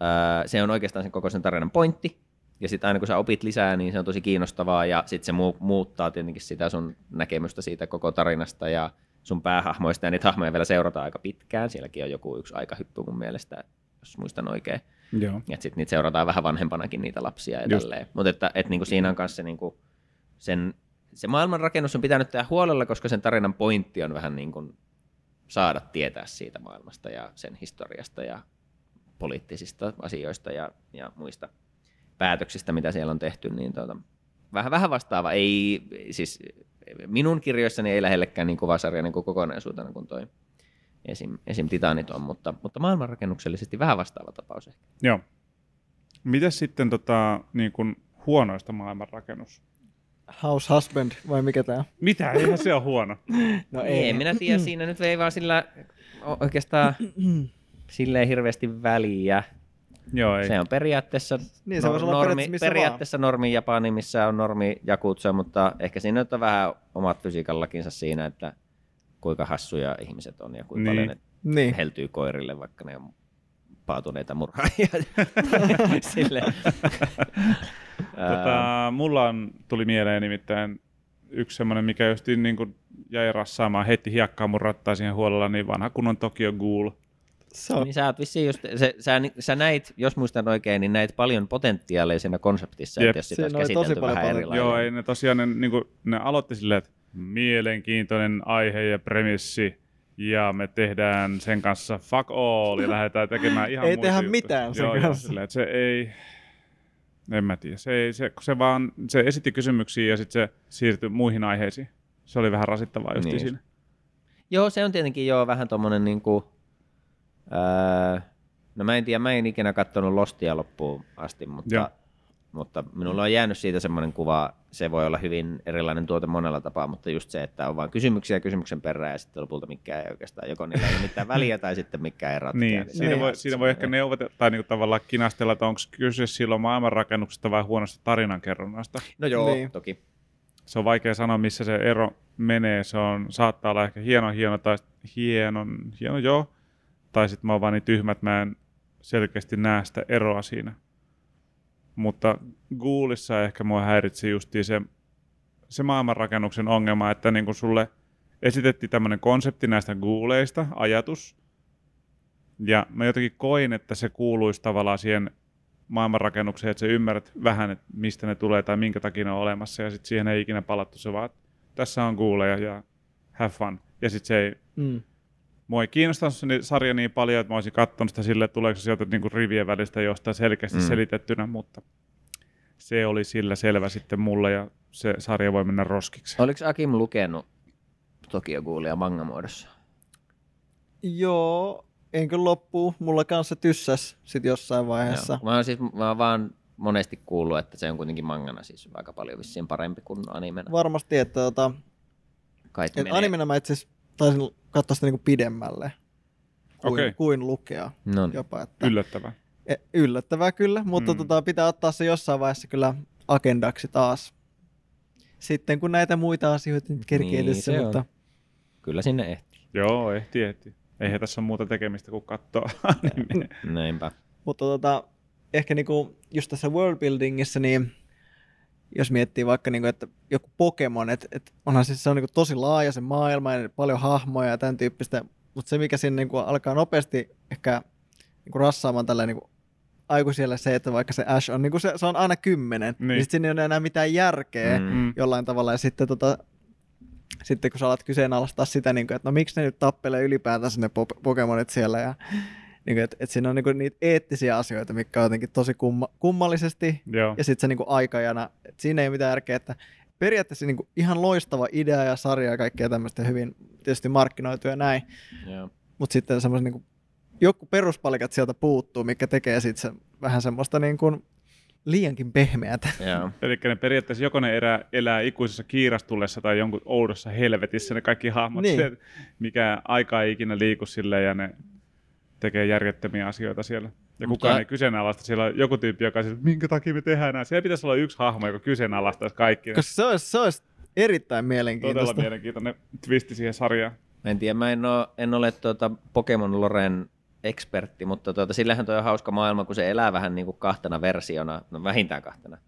ää, se on oikeastaan sen koko sen tarinan pointti. Ja sitten aina kun sä opit lisää, niin se on tosi kiinnostavaa ja sitten se mu- muuttaa tietenkin sitä sun näkemystä siitä koko tarinasta ja sun päähahmoista ja niitä hahmoja vielä seurataan aika pitkään. Sielläkin on joku yksi aikahyppy mun mielestä, jos muistan oikein. Joo. Ja sitten niitä seurataan vähän vanhempanakin niitä lapsia ja Just. tälleen. Mutta että, et niinku siinä on kanssa se, niinku, sen, se maailmanrakennus on pitänyt tehdä huolella, koska sen tarinan pointti on vähän niin kuin saada tietää siitä maailmasta ja sen historiasta ja poliittisista asioista ja, ja muista päätöksistä, mitä siellä on tehty, niin tuota, vähän, vähän vastaava. Ei, siis minun kirjoissani ei lähellekään niin kova sarja niin kuin kokonaisuutena kuin toi esim, esim. Titanit on, mutta, mutta maailmanrakennuksellisesti vähän vastaava tapaus ehkä. Joo. Mitäs sitten tota, niin kuin huonoista maailmanrakennus? House Husband, vai mikä tää? Mitä? Eihän se ole huono. No ei. En minä tiedä, siinä nyt ei vaan sillä oikeastaan silleen hirveästi väliä. Joo, ei. Se on periaatteessa, Niin, se olla normi, periaatteessa missä periaatteessa normi Japani, missä on normi jakutsa, mutta ehkä siinä nyt on vähän omat fysiikallakinsa siinä, että kuinka hassuja ihmiset on ja kuinka Niin. paljon ne Niin. heltyy koirille, vaikka ne on paatuneita murhaajia. Sille. Tota, mulla on, tuli mieleen nimittäin yksi semmoinen, mikä just niin kuin jäi rassaamaan, heitti hiekkaa mun rattaa siihen huolella, niin vanha kunnon Tokyo Ghoul. Se on, Niin sä, oot vissiin just, se, sä, sä, näit, jos muistan oikein, niin näit paljon potentiaalia siinä konseptissa, Jep. että jos sitä Siinä olisi oli tosi paljon vähän lailla. Joo, ei ne tosiaan, ne, niin kuin, ne aloitti silleen, että mielenkiintoinen aihe ja premissi, ja me tehdään sen kanssa fuck all, ja lähdetään tekemään ihan Ei tehdä juttuja. mitään sen joo, Joo, kanssa. silleen, että se ei, en mä tiedä, se, ei, se, se vaan, se esitti kysymyksiä ja sitten se siirtyi muihin aiheisiin. Se oli vähän rasittavaa just Niin. siinä. Joo, se on tietenkin joo vähän tommonen niinku, ää, no mä en tiedä, mä en ikinä katsonut Lostia loppuun asti, mutta, Joo. Mutta minulla on jäänyt siitä semmoinen kuva, se voi olla hyvin erilainen tuote monella tapaa, mutta just se, että on vaan kysymyksiä kysymyksen perään ja sitten lopulta mikään ei oikeastaan, joko niillä ei ole mitään väliä tai sitten mikään ei ratkea. Niin, siinä, voi, siinä voi ehkä neuvotella tai niinku tavallaan kinastella, että onko kyse silloin maailmanrakennuksesta vai huonosta tarinankerronnasta. No joo, Niin. niin. toki. Se on vaikea sanoa, missä se ero menee. Se on, saattaa olla ehkä hieno, hieno tai hienon, hieno joo. Tai sitten mä oon vaan niin tyhmä, että mä en selkeästi näe sitä eroa siinä. Mutta Googleissa ehkä mua häiritsi justiin se, se maailmanrakennuksen ongelma, että niin kun sulle esitettiin tämmöinen konsepti näistä Googleista, ajatus, ja mä jotenkin koin, että se kuuluisi tavallaan siihen maailmanrakennukseen, että sä ymmärrät vähän, että mistä ne tulee tai minkä takia ne on olemassa, ja sitten siihen ei ikinä palattu se vaan, tässä on kuuleja ja have fun. Ja sitten se ei, Mm. Mua ei kiinnostanut se sarja niin paljon, että mä olisin katsonut sitä silleen, että tuleeko se sieltä niinku rivien välistä jostain selkeästi Mm. selitettynä, mutta se oli sillä selvä sitten mulle ja se sarja voi mennä roskiksi. Oliko Akim lukenut Tokio Ghoulia manga-muodossa? Joo, en kyllä loppuu. Mulla kanssa tyssäs sit jossain vaiheessa. Joo. Mä oon siis mä oon vaan monesti kuullut, että se on kuitenkin mangana siis aika paljon vissiin parempi kuin animena. Varmasti, että tota, Kai et menee. animena mä itse asiassa taisin katsoa sitä niinku pidemmälle kuin, Okei. kuin lukea No niin. jopa. Että Yllättävää. E- Yllättävää kyllä, mutta Mm. tota, pitää ottaa se jossain vaiheessa kyllä agendaksi taas. Sitten kun näitä muita asioita nyt kerkee Niin, edessä, on. mutta Kyllä sinne ehtii. Joo, ehti, ehti. Eihän tässä ole muuta tekemistä kuin katsoa. Näinpä. Mutta tota, ehkä niinku just tässä worldbuildingissa, niin jos miettii vaikka, niinku, että joku Pokemon, että et onhan siis se on niinku tosi laaja se maailma ja paljon hahmoja ja tämän tyyppistä, mutta se mikä siinä niinku alkaa nopeasti ehkä niinku rassaamaan tällä niinku aikuisille se, että vaikka se Ash on, niinku se, se on aina kymmenen, niin. Niin. niin sit siinä ei ole enää mitään järkeä Mm. mm. Mm. jollain tavalla ja sitten tota, sitten kun sä alat kyseenalaistaa sitä, niin kuin, että no miksi ne nyt tappelee ylipäätänsä ne po- Pokemonit siellä ja niin kuin, että, että siinä on niin kuin niitä eettisiä asioita, mikä on jotenkin tosi kumma, kummallisesti Joo. ja sitten se niin kuin aikajana, että siinä ei ole mitään järkeä, että periaatteessa niin kuin ihan loistava idea ja sarja ja kaikkea tämmöistä hyvin tietysti markkinoitu ja näin, Joo. mutta sitten semmoiset niin kuin, joku peruspalikat sieltä puuttuu, mikä tekee sitten se, vähän semmoista niin kuin liiankin pehmeätä. Joo. Eli ne periaatteessa joko ne elää, elää ikuisessa kiirastulessa tai jonkun oudossa helvetissä ne kaikki hahmot, Niin. niin. mikä aika ei ikinä liiku silleen ja ne tekee järjettömiä asioita siellä. Ja Mutta- kukaan ei kyseenalaista. Siellä on joku tyyppi, joka on minkä takia me tehdään näin. Siellä pitäisi olla yksi hahmo, joka kyseenalaistaisi kaikki. Koska se olisi, se olisi erittäin Todella mielenkiintoista. mielenkiintoinen twisti siihen sarjaan. En tiedä, mä en ole, en ole tuota Pokemon Loren ekspertti, mutta tuota, sillähän toi on hauska maailma, kun se elää vähän niin kuin kahtena versiona, no vähintään kahtena.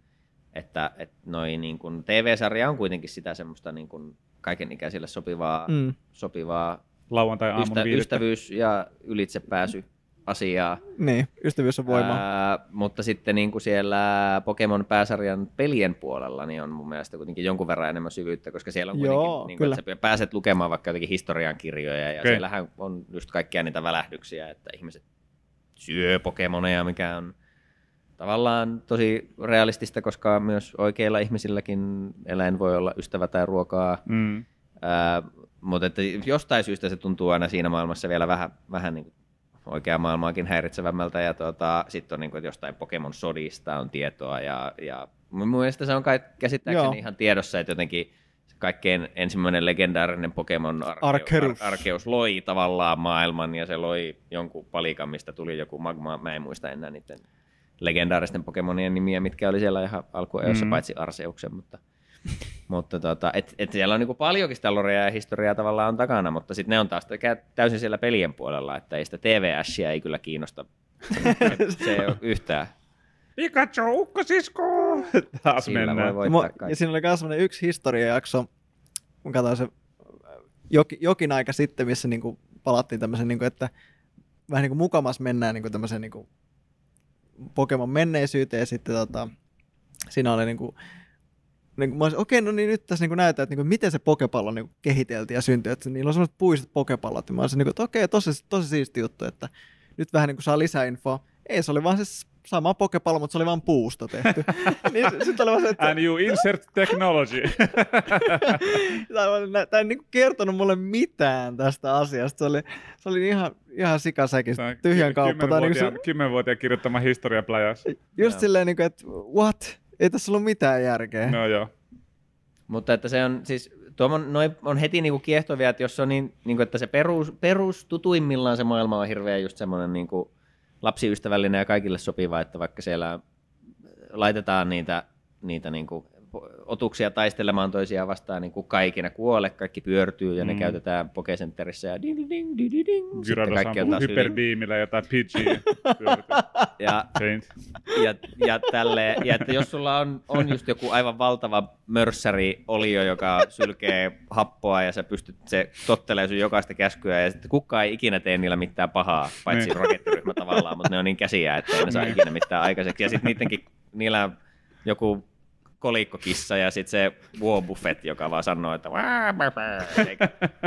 Että, että noi niin kuin, TV-sarja on kuitenkin sitä semmoista niin kuin kaikenikäisille sopivaa. Mm, sopivaa Lauantai aamun ystä, viidettä. ystävyys- ja ylitsepääsy asiaa. niin, ystävyys on voimaa. Ää, mutta sitten niin kuin siellä Pokemon pääsarjan pelien puolella niin on mun mielestä kuitenkin jonkun verran enemmän syvyyttä, koska siellä on kuitenkin, Joo, niin kuin, että sä pääset lukemaan vaikka jotenkin historiankirjoja ja okay. Siellähän on just kaikkia niitä välähdyksiä, että ihmiset syö Pokemoneja, mikä on tavallaan tosi realistista, koska myös oikeilla ihmisilläkin eläin voi olla ystävä tai ruokaa. Mm. Ää, mutta että jostain syystä se tuntuu aina siinä maailmassa vielä vähän, vähän niin kuin oikeaa maailmaakin häiritsevämmältä. Ja tuota, sitten on niin kuin, että jostain Pokemon sodista on tietoa. Ja, ja mun mielestä se on kai käsittääkseni Joo. ihan tiedossa, että jotenkin se kaikkein ensimmäinen legendaarinen Pokemon Arceus, Arceus. Ar- Arceus loi tavallaan maailman ja se loi jonkun palikan, mistä tuli joku magma. Mä en muista enää niiden legendaaristen Pokemonien nimiä, mitkä oli siellä ihan alkuajoissa, mm. Mm. paitsi Arseuksen, mutta mutta tota, et, et siellä on niinku paljonkin sitä lorea ja historiaa tavallaan on takana, mutta sitten ne on taas täysin siellä pelien puolella, että ei sitä TVSiä ei kyllä kiinnosta se ei ole yhtään. Pikachu, ukkosisko! Taas Sillä voi mennään. voittaa Mo- ja siinä oli myös semmoinen yksi historiajakso, kun katsoin se äh, jokin, jokin aika sitten, missä niinku palattiin tämmöisen, niinku, että vähän niin kuin mukamas mennään niinku tämmöiseen niinku Pokemon menneisyyteen ja sitten tota, siinä oli niinku, niinku, mä olisin, okei, no niin nyt tässä niinku näytetään, että niinku, miten se pokepallo niinku kehiteltiin ja syntyi, että niillä on semmoiset puiset pokepallot, ja mä olisin, niinku, että okei, tosi, tosi siisti juttu, että nyt vähän niinku saa lisäinfoa. Ei, se oli vaan se sama pokepallo, mutta se oli vaan puusta tehty. niin sitten oli vaan se, että And you insert technology. Tämä ei niinku kertonut mulle mitään tästä asiasta. Se oli, se oli ihan, ihan on tyhjän kauppa. Niinku se, kymmenvuotiaan- Kymmenvuotiaan kirjoittama historiapläjäys. just Joo. silleen, niinku, että what? Ei tässä ollut mitään järkeä. No joo. Mutta että se on siis, tuo on, noi on heti niinku kiehtovia, että jos on niin, niinku, että se perus, perus tutuimmillaan se maailma on hirveän just semmoinen niinku lapsiystävällinen ja kaikille sopiva, että vaikka siellä laitetaan niitä, niitä niinku otuksia taistelemaan toisiaan vastaan, niin kukaan ei ikinä kuole, kaikki pyörtyy ja mm. ne käytetään Pokecenterissä ja ding, ding, ding, ding, ding, on ampuu hyperbeamillä jotain. Ja, ja, ja, tälle, ja että jos sulla on, on just joku aivan valtava mörssäri olio, joka sylkee happoa ja sä pystyt, se tottelee sun jokaista käskyä ja sitten kukaan ei ikinä tee niillä mitään pahaa, paitsi Niin. rakettiryhmä tavallaan, mutta ne on niin käsiä, että ne saa ikinä mitään aikaiseksi. Ja sitten niidenkin, niillä joku kolikkokissa ja sitten se Buffett, joka vaan sanoo, että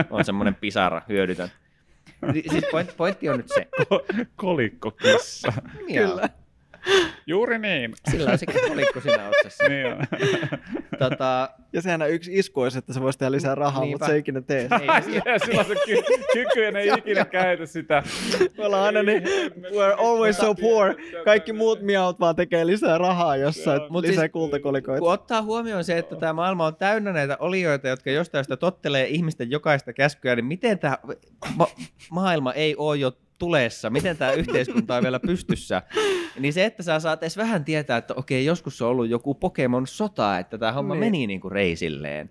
on semmoinen pisara, hyödytön. Siis point, pointti on nyt se. Ko- Kolikkokissa. Kyllä. Juuri niin. Sillä on se kolikko siinä otsassa. niin on. Tota, Ja sehän on yksi isku olisi, että se voisi tehdä lisää rahaa, Niinpä. mutta se ei ikinä tee. ei, Ja sillä on se ky- kyky ja ne ei ikinä käytä sitä. Me ollaan aina niin, we're always so poor. Kaikki muut miaut vaan tekee lisää rahaa, jos sä Joo. mut lisää siis- kultakolikoita. kun ottaa huomioon se, että tämä maailma on täynnä näitä olioita, jotka jostain sitä tottelee ihmisten jokaista käskyä, niin miten tämä ma- maailma ei ole jo tulessa, miten tämä yhteiskunta on vielä pystyssä, niin se, että sä saat edes vähän tietää, että okei, joskus on ollut joku Pokemon-sota, että tämä homma Niin. meni niin kuin reisilleen.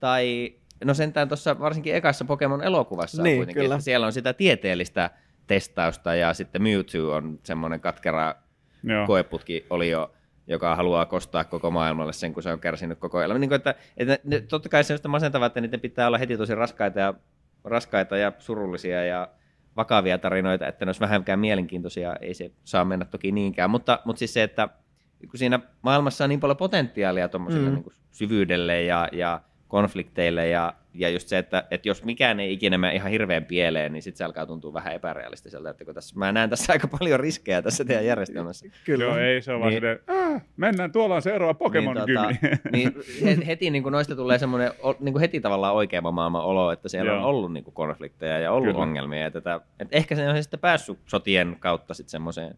Tai no sentään tuossa varsinkin ekassa Pokemon-elokuvassa Niin, on kuitenkin, kyllä. että siellä on sitä tieteellistä testausta ja sitten Mewtwo on semmoinen katkera Joo. koeputki oli jo, joka haluaa kostaa koko maailmalle sen, kun se on kärsinyt koko elämän. Niin kuin, että, että ne, totta kai se on masentavaa, että niiden pitää olla heti tosi raskaita ja, raskaita ja surullisia ja vakavia tarinoita, että ne olisi vähänkään mielenkiintoisia, ei se saa mennä toki niinkään. Mutta, mutta siis se, että kun siinä maailmassa on niin paljon potentiaalia tuommoiselle Mm. niin syvyydelle ja, ja konflikteille ja, ja just se, että, että jos mikään ei ikinä mene ihan hirveän pieleen, niin sitten se alkaa tuntua vähän epärealistiselta, että kun tässä, mä näen tässä aika paljon riskejä tässä teidän järjestelmässä. Kyllä. Joo, ei se on vaan Niin. silleen, "Ah, mennään, tuolla on seuraava Pokemon niin, gymi. niin he- heti niin kuin noista tulee semmoinen niin kuin heti tavallaan oikeamman maailman olo, että siellä on Joo. ollut niin kuin konflikteja ja ollut. Kyllä. ongelmia. Ja tätä, että ehkä se on sitten päässyt sotien kautta sitten semmoiseen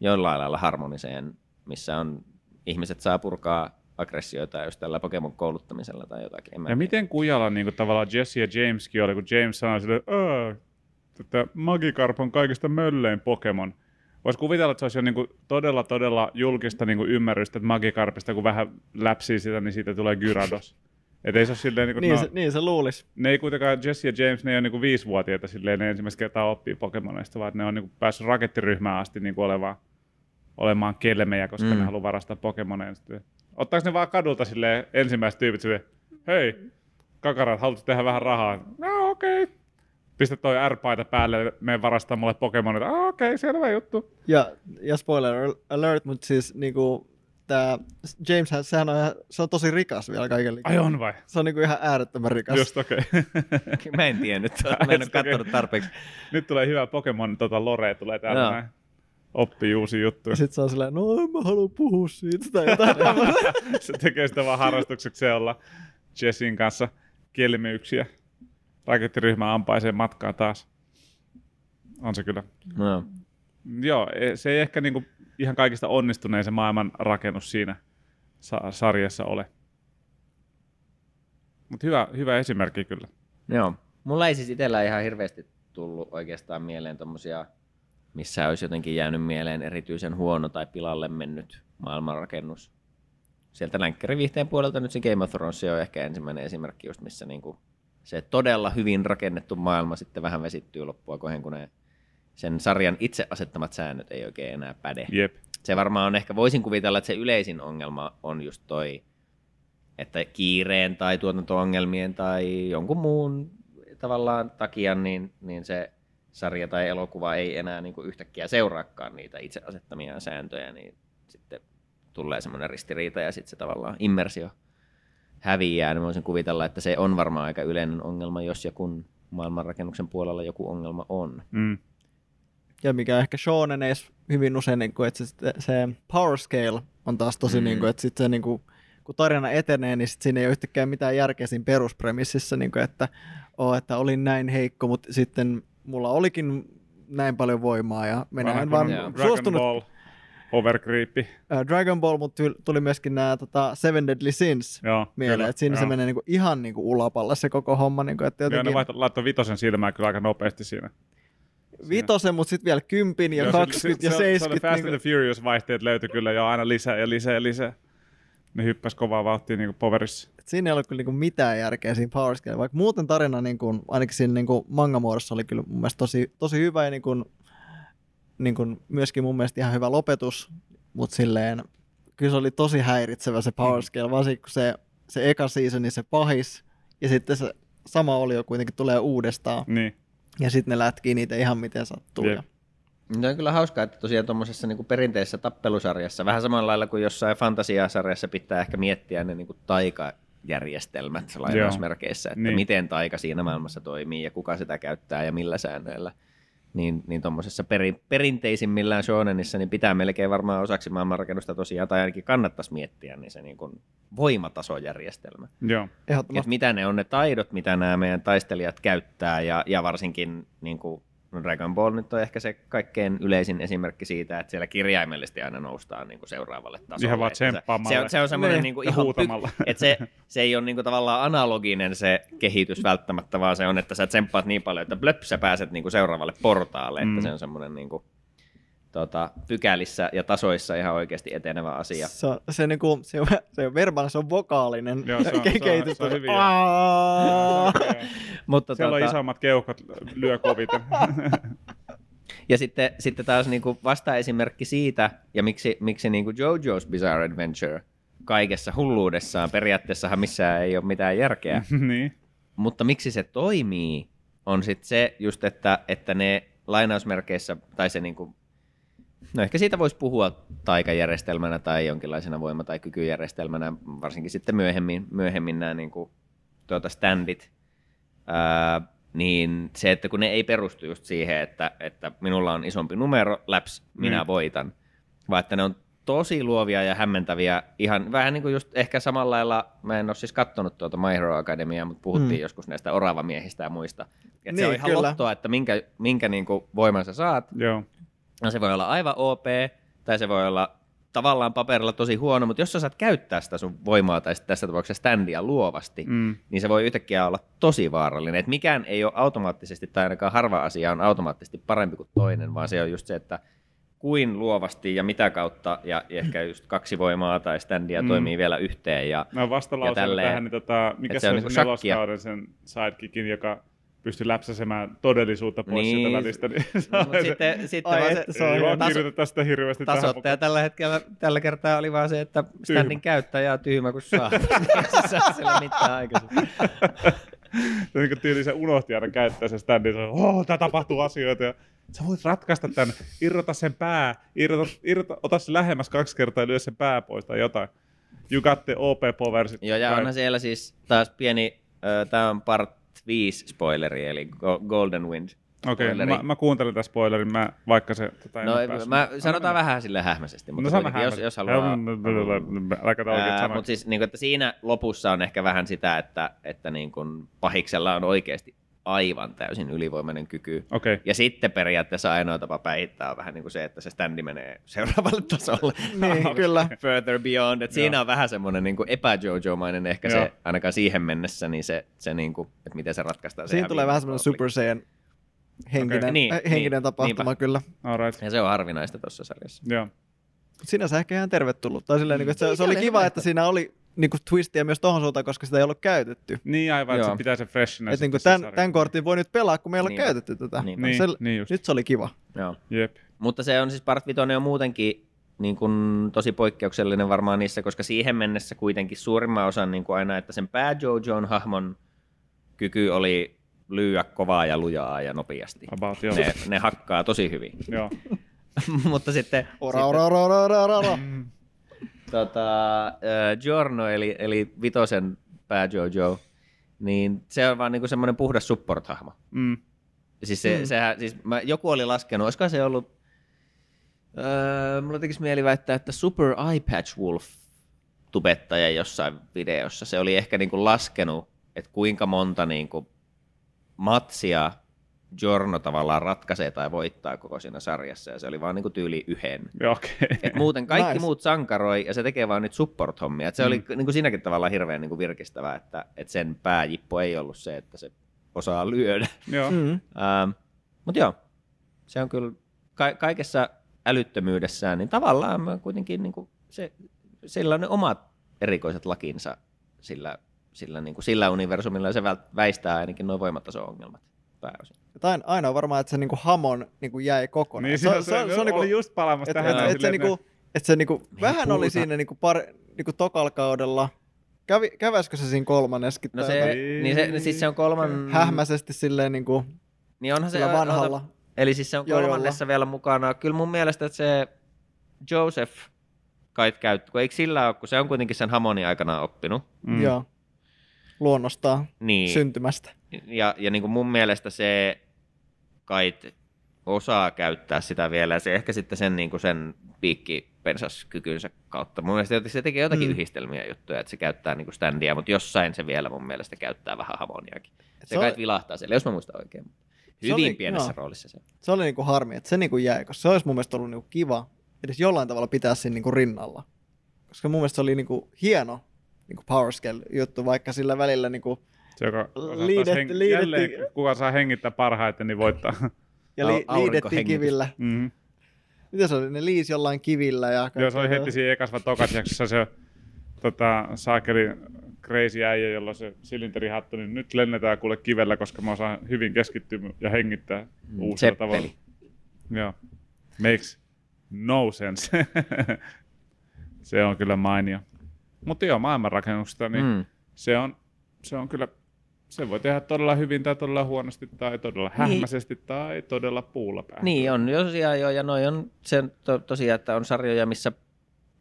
jollain lailla harmoniseen, missä on ihmiset saa purkaa aggressioita just tällä Pokemon kouluttamisella tai jotakin. En Ja tiedä. miten kujalla niin kuin, tavallaan Jesse ja Jameskin oli, kun James sanoi sille, "Aa, että Magikarp on kaikista möllein Pokemon. Voisi kuvitella, että se olisi jo niin kuin, todella, todella julkista niin kuin, ymmärrystä, että Magikarpista, kun vähän läpsii sitä, niin siitä tulee Gyarados. Että ei se silleen, niin kuin, Niin, no, se, niin se luulisi. ne ei kuitenkaan, Jesse ja James, ne ei ole niin kuin viisivuotiaita silleen, ne ensimmäistä kertaa oppii Pokemoneista, vaan että ne on niin kuin, päässyt rakettiryhmään asti niin kuin, olemaan, olemaan kelmejä, koska. Mm. ne haluaa varastaa Pokemoneja. Ottaako ne vaan kadulta silleen, ensimmäiset tyypit silleen, hei, kakarat, haluatko tehdä vähän rahaa? No okei. Okay. Pistä toi R-paita päälle, me varastaa mulle Pokemonita. Ah, okei, okay, selvä juttu. Ja, ja spoiler alert, mutta siis niinku, tää James, hän- sehän on, ihan- se on tosi rikas vielä kaiken Ai on vai? Se on niinku ihan äärettömän rikas. Just okei. Okay. Mä en tiennyt, mä en ole katsonut tarpeeksi. Nyt tulee hyvä Pokemon tota, lore, tulee täältä Joo. näin. Oppii uusia juttuja. Ja sit se on silleen, no en mä halua puhua siitä tai jotain se tekee sitä vaan harrastukseksi olla Jessin kanssa kelmyyksiä. Rakettiryhmä ampaisee matkaa taas. On se kyllä. No. Joo, e- se ei ehkä niinku ihan kaikista onnistunein se maailman rakennus siinä sa- sarjassa ole. Mutta hyvä, hyvä esimerkki kyllä. Joo. Mulla ei siis itsellä ihan hirveästi tullut oikeastaan mieleen tommosia, missä olisi jotenkin jäänyt mieleen erityisen huono tai pilalle mennyt maailmanrakennus. Sieltä länkkäriviihteen puolelta nyt se Game of Thrones on ehkä ensimmäinen esimerkki, just missä niinku se todella hyvin rakennettu maailma sitten vähän vesittyy loppua kohden, kun ne sen sarjan itse asettamat säännöt ei oikein enää päde Jep. se varmaan on ehkä, voisin kuvitella, että se yleisin ongelma on just toi, että kiireen tai tuotanto-ongelmien tai jonkun muun tavallaan takia, niin, niin se sarja tai elokuva ei enää niin kuin yhtäkkiä seuraakaan niitä itse asettamia sääntöjä, niin sitten tulee semmoinen ristiriita ja sitten se tavallaan immersio häviää, niin voisin kuvitella, että se on varmaan aika yleinen ongelma, jos ja kun maailmanrakennuksen puolella joku ongelma on. Mm. Ja mikä ehkä shouneneissa hyvin usein, niin kuin, että se, se power scale on taas tosi, mm. Niin kuin, että sit se, niin kuin, kun tarina etenee, niin sit siinä ei ole yhtäkään mitään järkeä siinä peruspremississä, niin kuin, että, oh, että olin näin heikko, mutta sitten mulla olikin näin paljon voimaa ja minä en vaan Dragon suostunut Ball overcreepi. äh, Dragon Ball, mutta tuli myöskin nämä tota, Seven Deadly Sins Joo, mieleen, kyllä, että siinä se joo. menee niinku ihan niinku ulapalle se koko homma, niinku, että Joo, ne jotenkin vaihto, laittoi vitosen silmään kyllä aika nopeasti siinä. vitosen, mutta sitten vielä kympin ja Joo, se- 20 ja se, se, se oli 70. Fast niinku, and the Furious vaihteet löytyi kyllä jo aina lisää ja lisää ja lisää. Ne hyppäs kovaa vauhtia niin powerissa. Et siinä ei ollut kyllä niinku mitään järkeä siinä Power Scale, vaikka muuten tarina niinku, ainakin siinä niinku manga-muodossa oli kyllä mun mielestä tosi, tosi hyvä ja niinku, niinku myöskin mun mielestä ihan hyvä lopetus, mutta silleen kyllä se oli tosi häiritsevä se Power Scale, varsinkin kun se, se eka seasoni se pahis ja sitten se sama oli jo kuitenkin tulee uudestaan Niin. ja sitten ne lätkii niitä ihan miten sattuu. Jep. Ja, Se on kyllä hauskaa, että tosiaan tuommoisessa niin perinteisessä tappelusarjassa, vähän samalla lailla kuin jossain fantasiasarjassa pitää ehkä miettiä ne niin kuin taikajärjestelmät lainausmerkeissä, että Niin. miten taika siinä maailmassa toimii ja kuka sitä käyttää ja millä säännöillä. Niin, niin tuommoisessa peri, perinteisimmillään shonenissa niin pitää melkein varmaan osaksi maailmanrakennusta tosiaan, tai ainakin kannattaisi miettiä, niin se niin kuin voimatasojärjestelmä. Joo. että mitä ne on ne taidot, mitä nämä meidän taistelijat käyttää, ja, ja varsinkin niin kuin, no Dragon Ball nyt on ehkä se kaikkein yleisin esimerkki siitä, että siellä kirjaimellisesti aina noustaan niin kuin seuraavalle tasolle. Ihan vaan tsemppaamalla se, on, se on semmoinen Niin. niin kuin ihan pyk- että se, se ei ole niin kuin tavallaan analoginen se kehitys välttämättä, vaan se on, että sä tsemppaat niin paljon, että blöp, sä pääset niin kuin seuraavalle portaalle, Mm. että se on semmoinen niin kuin, tota, pykälissä ja tasoissa ihan oikeasti etenevä asia. Se, on, se, niinku, se, on, se on verbaalinen, se on vokaalinen Joo, se on- ke- se on- kehitys. se on! Mutta Siellä on tota- isommat keuhkot, lyö koviten. Ja sitten, sitten taas niin kuin vasta-esimerkki siitä, ja miksi, miksi niin kuin JoJo's Bizarre Adventure kaikessa hulluudessaan, periaatteessahan missään ei ole mitään järkeä, niin. mutta miksi se toimii, on sitten se just, että, että ne lainausmerkeissä, tai se niin kuin, no ehkä siitä voisi puhua taikajärjestelmänä tai jonkinlaisena voima- tai kykyjärjestelmänä, varsinkin sitten myöhemmin, myöhemmin nämä niin kuin, tuota standit, ää, niin se, että kun ne ei perustu just siihen, että, että minulla on isompi numero, läps, minä Niin. voitan, vaan että ne on tosi luovia ja hämmentäviä, ihan vähän niin kuin just ehkä samalla lailla, mä en ole siis kattonut tuota My Hero Academia, mutta puhuttiin Mm. joskus näistä oravamiehistä ja muista. Et se Niin, on ihan kyllä. lottoa, että minkä, minkä niin kuin voiman sä saat, Joo. No se voi olla aivan OP, tai se voi olla tavallaan paperilla tosi huono, mutta jos sä saat käyttää sitä sun voimaa, tai tässä tapauksessa standia luovasti, mm. Niin se voi yhtäkkiä olla tosi vaarallinen. Et mikään ei ole automaattisesti, tai ainakaan harva asia on automaattisesti parempi kuin toinen, vaan se on just se, että kuin luovasti ja mitä kautta, ja ehkä just kaksi voimaa tai standia Mm. toimii vielä yhteen. Ja, Mä tälleen. tähän, niin tota, mikä se, se on shakkia. neloskauden sen sidekickin, joka pystyi läpsäsemään todellisuutta pois Niin. sieltä välistä. Niin se no, se, sitten, sitten Ai vaan että, se, se on ei vaan taso- sitä hirveästi tähän tasoittaja tällä hetkellä, tällä kertaa oli vaan se, että standin käyttäjä on tyhmä kuin saa. se saa sillä mitään aikaisemmin. Se niin tyyli se unohti aina käyttää sen standin, se oh, tää tapahtuu asioita. Ja sä voit ratkaista tän, irrota sen pää, irrota, irrota, ota se lähemmäs kaksi kertaa ja lyö sen pää pois tai jotain. You got the OP power. Joo, ja onhan siellä siis taas pieni, tämä on part 5 spoileri, eli Go- Golden Wind. Okei, spoileri. mä, mä, kuuntelen tämän spoilerin, mä, vaikka se... Tota, No ei, mä sanotaan mennä. vähän sille hähmäisesti, mutta No kuitenkin, jos, jos haluaa... Mutta siis niin kuin, että siinä lopussa on ehkä vähän sitä, että, että niin kuin pahiksella on oikeasti aivan täysin ylivoimainen kyky. Okei, Ja sitten periaatteessa ainoa tapa päihittää on vähän niin kuin se, että se standi menee seuraavalle tasolle. Niin, kyllä. Further beyond. Et siinä on vähän semmoinen niin epä-Jojo-mainen ehkä Joo. se, ainakaan siihen mennessä, niin se, se niin kuin, että miten se ratkaistaan. se Siinä ihan tulee vähän semmoinen. Super Saiyan henkinen, Okei. Niin, äh, henkinen niin, tapahtuma niinpä. kyllä. alright. Ja se on harvinaista tuossa sarjassa. Joo. Sinänsä ehkä ihan tervetullut. Tai silleen, niin että se, Niin, se oli se kiva, että siinä oli niin kuin twistiä myös tohon suuntaan, koska sitä ei ollut käytetty. Niin aivan, että se pitää se freshness. Että niin kuin se tämän, tämän kortin voi nyt pelaa, kun me ei ole Niinpä. käytetty tätä. Niinpä. Niin, Se, niin just. nyt se oli kiva. Joo. Jep. Mutta se on siis Part 5 on muutenkin niin kuin tosi poikkeuksellinen varmaan niissä, koska siihen mennessä kuitenkin suurimman osan niin kuin aina, että sen pää Jojon hahmon kyky oli lyödä kovaa ja lujaa ja nopeasti. About, joo. Ne, ne hakkaa tosi hyvin. Joo. Mutta sitten, Ora, sitten ora, ora, ora, ora, ora. Tota, äh, Giorno, eli, eli Vitosen pää Jojo, niin se on vaan niinku semmoinen puhdas support-hahmo. Mm. Siis, se, Mm. sehän, siis mä, joku oli laskenut, olisiko se ollut, öö, mulla tekisi mieli väittää, että Super Eye Patch Wolf tubettaja jossain videossa, se oli ehkä niinku laskenut, että kuinka monta niinku matsia Giorno tavallaan ratkaisee tai voittaa koko siinä sarjassa, ja se oli vaan niinku tyyli yhden. Okei. Et muuten kaikki Nice. muut sankaroi, ja se tekee vaan nyt support-hommia. Et se mm. oli niin kuin siinäkin tavalla hirveän niin kuin virkistävää, että, että sen pääjippo ei ollut se, että se osaa lyödä. Joo. Mm. Ähm, Mutta joo, se on kyllä ka- kaikessa älyttömyydessään, niin tavallaan mä kuitenkin niin kuin se, sillä on ne omat erikoiset lakinsa sillä, sillä, niin kuin sillä universumilla, ja se väistää ainakin noin voimataso-ongelmat pääosin. Tai ainoa varmaan, että se niinku hamon niinku jäi kokonaan. Niin, se, se, se, se, oli niinku- just palaamassa et, tähän. et, näin et se, niinku, et se niinku, vähän puhuta. oli siinä niinku, par, niinku tokal kaudella. Kävi, käväskö se siinä kolmanneskin? No se, niin se, siis se on kolman... Hähmäisesti silleen niinku, Niin onhan se sillä vanhalla. ota- Eli siis se on kolmannessa vielä mukana. Kyllä mun mielestä, että se Joseph kai käyttää, kun eikö sillä ole, kun se on kuitenkin sen Hamonin aikana oppinut. mm. joo, luonnostaan Niin. syntymästä. Ja, ja niin kuin mun mielestä se kait osaa käyttää sitä vielä, ja se ehkä sitten sen, niin kuin sen piikkipensaskykynsä kautta. Mun mielestä se tekee jotakin Mm. yhdistelmiä juttuja, että se käyttää niin kuin standia, mutta jossain se vielä mun mielestä käyttää vähän hamoniakin. Se, Se kai oli- vilahtaa siellä, jos mä muistan oikein. Se Hyvin oli- pienessä joo. roolissa se. Se oli niinku harmi, että se niinku jäi, koska se olisi mun mielestä ollut niinku kiva edes jollain tavalla pitää siinä niinku rinnalla. Koska mun mielestä se oli niinku hieno niinku power scale juttu, vaikka sillä välillä niinku, Se, joka Liidet- heng- liidettiin- jälleen, kuka saa hengittää parhaiten, niin voittaa. ja li, liidettiin kivillä. mm-hmm. Mitä se oli? Ne liisi jollain kivillä. Ja Joo, se oli heti siinä ekas vai tokas jaksossa se tota, saakeli crazy äijä, jolla se silinderihattu, niin nyt lennetään kuule kivellä, koska mä osaan hyvin keskittyä ja hengittää Mm, uusilla Seppeli. tavalla. Joo. Makes no sense. se on kyllä mainio. Mutta joo, maailmanrakennuksesta, niin. Mm. se, on, se on kyllä, se voi tehdä todella hyvin tai todella huonosti tai todella hähmäisesti tai todella puulla päähän. Niin on, jo tosiaan joo, ja noi on se to, tosiaan, että on sarjoja, missä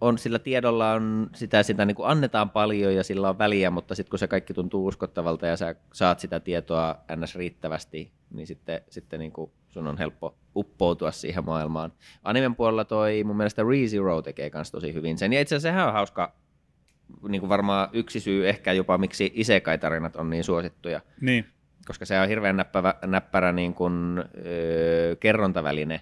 on sillä tiedolla on sitä, sitä niin kuin annetaan paljon ja sillä on väliä, mutta sitten kun se kaikki tuntuu uskottavalta ja sä saat sitä tietoa ns. riittävästi, niin sitten, sitten niin kuin sun on helppo uppoutua siihen maailmaan. Animen puolella toi mun mielestä ReZero tekee kans tosi hyvin sen. Ja itse asiassa sehän on hauska, niin kuin varmaan yksi syy ehkä jopa, miksi isekai-tarinat on niin suosittuja Niin. koska se on hirveän näppärä, näppärä niin kuin, öö, kerrontaväline,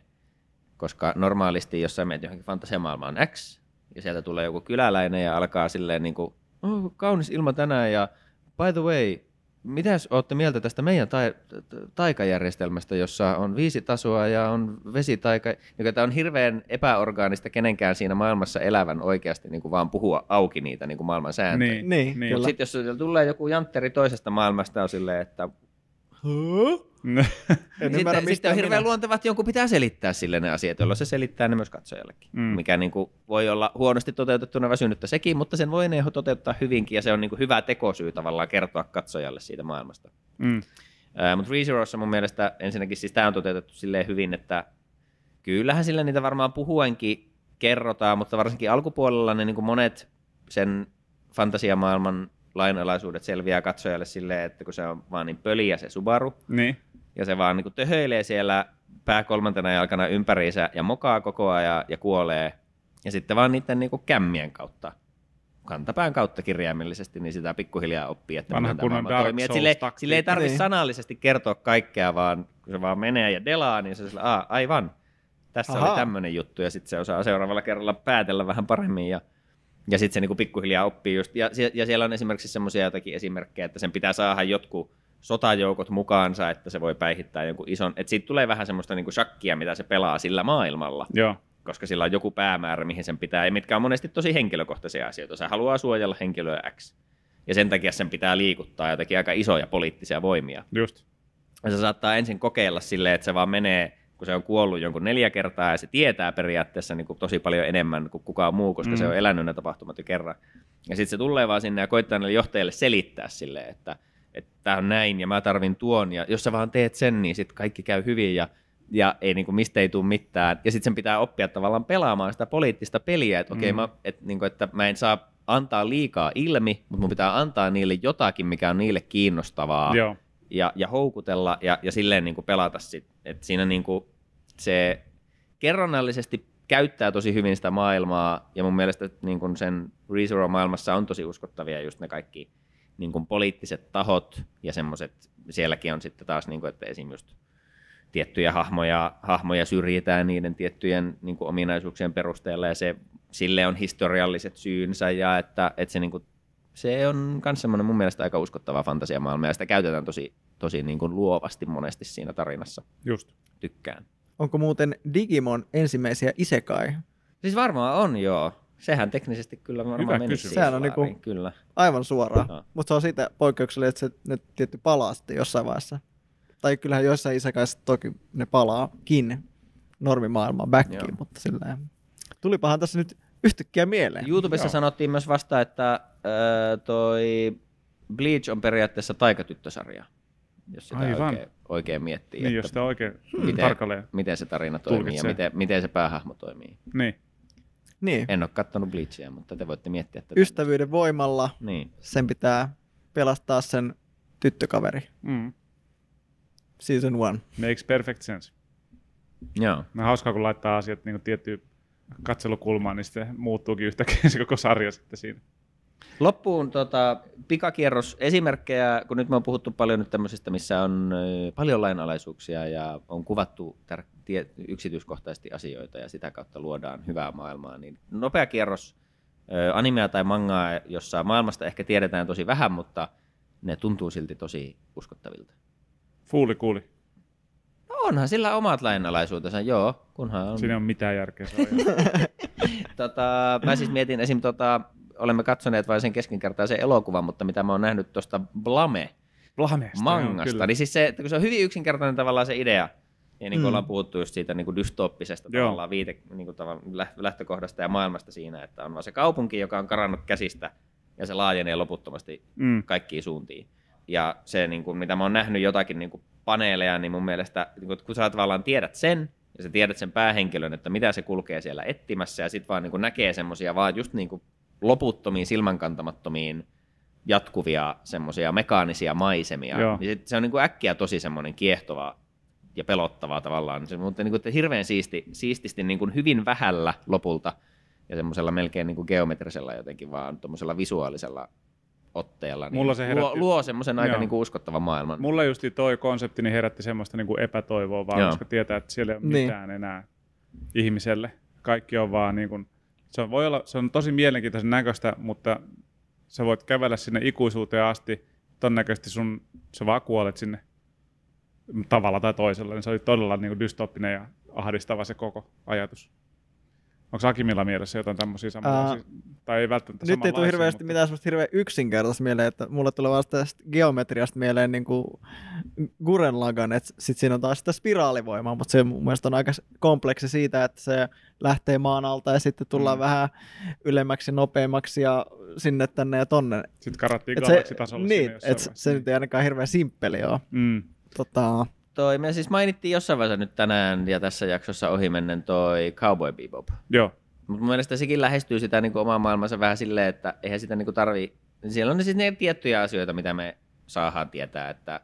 koska normaalisti, jos sä menet johonkin fantasiamaailmaan X, ja sieltä tulee joku kyläläinen ja alkaa silleen niin kuin, oh, kaunis ilma tänään, ja by the way, mitäs olette mieltä tästä meidän tai, taikajärjestelmästä, jossa on viisi tasoa ja on vesitaika, joka tämä on hirveän epäorgaanista kenenkään siinä maailmassa elävän oikeasti niin kuin vaan puhua auki niitä niin kuin maailman sääntöjä. Niin, Niin, niin. Mutta sitten jos tulee joku jantteri toisesta maailmasta, on silleen, että En sitten, ymmärrä, sitten on hirveän minä. luontevaa, että jonkun pitää selittää sille ne asiat, jolloin se selittää ne myös katsojallekin. Mm. Mikä niin kuin voi olla huonosti toteutettuna väsynyttä sekin, mutta sen voi ne toteuttaa hyvinkin, ja se on niin kuin hyvä tekosyy tavallaan kertoa katsojalle siitä maailmasta. Mm. Ää, mutta ReZerossa mun mielestä ensinnäkin siis tämä on toteutettu silleen hyvin, että kyllähän sillä niitä varmaan puhuenkin kerrotaan, mutta varsinkin alkupuolella ne niin kuin monet sen fantasiamaailman lainalaisuudet selviää katsojalle silleen, että kun se on vaan niin pöliä se Subaru, Niin. Ja se vaan niin töhöilee siellä pää kolmantena jalkana ympäriinsä ja mokaa koko ajan ja kuolee. Ja sitten vaan niiden niin kämmien kautta, kantapään kautta kirjaimellisesti, niin sitä pikkuhiljaa oppii, että Vanha miten tämä kunnon Dark toimii. Et Sille, sille ei tarvitse Niin. sanallisesti kertoa kaikkea, vaan kun se vaan menee ja delaa, niin se sillä, Aa, aivan, tässä Ahaa. oli tämmöinen juttu, ja sitten se osaa seuraavalla kerralla päätellä vähän paremmin, ja ja sitten se niinku pikkuhiljaa oppii just, ja, ja siellä on esimerkiksi semmoisia jotakin esimerkkejä, että sen pitää saada jotkut sotajoukot mukaansa, että se voi päihittää jonkun ison, että siitä tulee vähän semmoista niinku shakkia, mitä se pelaa sillä maailmalla, Joo. koska sillä on joku päämäärä, mihin sen pitää, ja mitkä on monesti tosi henkilökohtaisia asioita. Se haluaa suojella henkilöä X, ja sen takia sen pitää liikuttaa jotakin aika isoja poliittisia voimia. Just. Ja se saattaa ensin kokeilla silleen, että se vaan menee, kun se on kuollut jonkun neljä kertaa ja se tietää periaatteessa niin kuin tosi paljon enemmän kuin kukaan muu, koska Mm. se on elänyt ne tapahtumat jo kerran. Ja sitten se tulee vaan sinne ja koittaa niille johtajille selittää silleen, että että tämä on näin ja mä tarvin tuon ja jos sä vaan teet sen, niin sitten kaikki käy hyvin ja, ja ei, niin kuin, mistä ei tule mitään. Ja sitten sen pitää oppia tavallaan pelaamaan sitä poliittista peliä, että okei, Mm. mä, et, niin kuin, että mä en saa antaa liikaa ilmi, mutta mun pitää antaa niille jotakin, mikä on niille kiinnostavaa Joo. ja, ja houkutella ja, ja silleen niin kuin pelata sit. Et siinä niin kuin se kerronnallisesti käyttää tosi hyvin sitä maailmaa ja mun mielestä niin kuin sen ReZero-maailmassa on tosi uskottavia just ne kaikki niin kuin poliittiset tahot ja semmoiset, sielläkin on sitten taas, niin kuin, että esim. just tiettyjä hahmoja, hahmoja syrjitään niiden tiettyjen niin kuin ominaisuuksien perusteella ja se, sille on historialliset syynsä ja että, että se, niin kuin, se on myös semmoinen mun mielestä aika uskottava fantasiamaailma ja sitä käytetään tosi, tosi niin kuin luovasti monesti siinä tarinassa. Just. Tykkään. Onko muuten Digimon ensimmäisiä isekai? Siis varmaan on, joo. Sehän teknisesti kyllä varmaan Hyvä menisi kysymys. Sehän on niinku- kyllä. Aivan suoraan. Joo. Mutta se on siitä poikkeuksellinen, että se ne tietty palaa sitten jossain vaiheessa. Tai kyllähän joissain isäkäissä toki ne palaakin normimaailmaan backiin, Joo. mutta sillä Tulipahan tässä nyt yhtäkkiä mieleen. YouTubessa Joo. sanottiin myös vasta, että äh, toi Bleach on periaatteessa taikatyttösarja, jos sitä Aivan. oikein, oikein miettii. Niin, että jos sitä oikein Miten? tarkalleen. miten se tarina toimii Tulkitsee. ja miten, miten se päähahmo toimii. Niin. Niin, En ole kattonut Bleachia, mutta te voitte miettiä tätä. ystävyyden voimalla Niin. sen pitää pelastaa sen tyttökaveri. Mm. Season one. Makes perfect sense. Joo. No, hauskaa, kun laittaa asiat niin tiettyyn katselukulmaan, niin sitten muuttuukin yhtäkkiä se koko sarja sitten siinä. Loppuun tota, pikakierros esimerkkejä, kun nyt me on puhuttu paljon nyt tämmöisistä, missä on paljon lainalaisuuksia ja on kuvattu tär- tie- yksityiskohtaisesti asioita ja sitä kautta luodaan hyvää maailmaa, niin nopea kierros animea tai mangaa, jossa maailmasta ehkä tiedetään tosi vähän, mutta ne tuntuu silti tosi uskottavilta. Fuuli kuuli. No onhan sillä omat lainalaisuutensa, joo, kunhan on Siinä ole mitään järkeä. On tota, mä siis mietin esim. Tota, olemme katsoneet vain sen keskinkertaisen elokuvan, mutta mitä mä oon nähnyt tuosta Blame Blameesta. joo, mangasta, kyllä. niin siis se, että kun se on hyvin yksinkertainen tavallaan se idea, ja niin kuin Mm. ollaan puhuttu just siitä niin kuin dystooppisesta Joo. tavallaan viite, niin kuin tavallaan lä- lähtökohdasta ja maailmasta siinä, että on vaan se kaupunki, joka on karannut käsistä, ja se laajenee loputtomasti Mm. kaikkiin suuntiin. Ja se, niin kuin, mitä mä oon nähnyt jotakin niin kuin paneeleja, niin mun mielestä, niin kuin, kun sä tavallaan tiedät sen, ja sä tiedät sen päähenkilön, että mitä se kulkee siellä etsimässä, ja sitten vaan niin kuin näkee semmoisia vaan just niin kuin loputtomiin, silmänkantamattomiin jatkuvia semmoisia mekaanisia maisemia, Joo. niin sit se on niin kuin äkkiä tosi semmoinen kiehtova ja pelottavaa tavallaan. Se, mutta niin kuin, että hirveän siisti, siististi niin kuin hyvin vähällä lopulta ja semmoisella melkein niin kuin geometrisella jotenkin vaan tuommoisella visuaalisella otteella niin Mulla se luo, herätti- luo semmoisen aika niin kuin uskottavan maailman. Mulla just toi konsepti niin herätti semmoista niin kuin epätoivoa vaan, Joo. koska tietää, että siellä ei ole Niin. mitään enää ihmiselle. Kaikki on vaan niin kuin, se on, voi olla, se on tosi mielenkiintoisen näköistä, mutta sä voit kävellä sinne ikuisuuteen asti. Todennäköisesti sun, sä vaan kuolet sinne tavalla tai toisella. Niin se oli todella niin kuin dystoppinen ja ahdistava se koko ajatus. Onko Akimilla mielessä jotain tämmöisiä samanlaisia? tai ei välttämättä Nyt ei tule hirveästi mutta- mitään semmoista hirveän yksinkertaista mieleen, että mulle tulee vasta tästä geometriasta mieleen niin kuin Guren Lagan, että sit siinä on taas sitä spiraalivoimaa, mutta se mun mielestä on aika kompleksi siitä, että se lähtee maan alta ja sitten tullaan Mm. vähän ylemmäksi, nopeammaksi ja sinne tänne ja tonne. Sitten karattiin galaksitasolle niin, että se, se nyt ei ainakaan hirveän simppeli ole. Mm. Tota, Toi, me siis mainittiin jossain vaiheessa nyt tänään ja tässä jaksossa ohimennen toi Cowboy Bebop. Joo, Mutta mun mielestä sekin lähestyy sitä niin kuin omaa maailmansa vähän silleen, että eihän sitä niin kuin tarvii... Siellä on siis ne tiettyjä asioita, mitä me saadaan tietää, että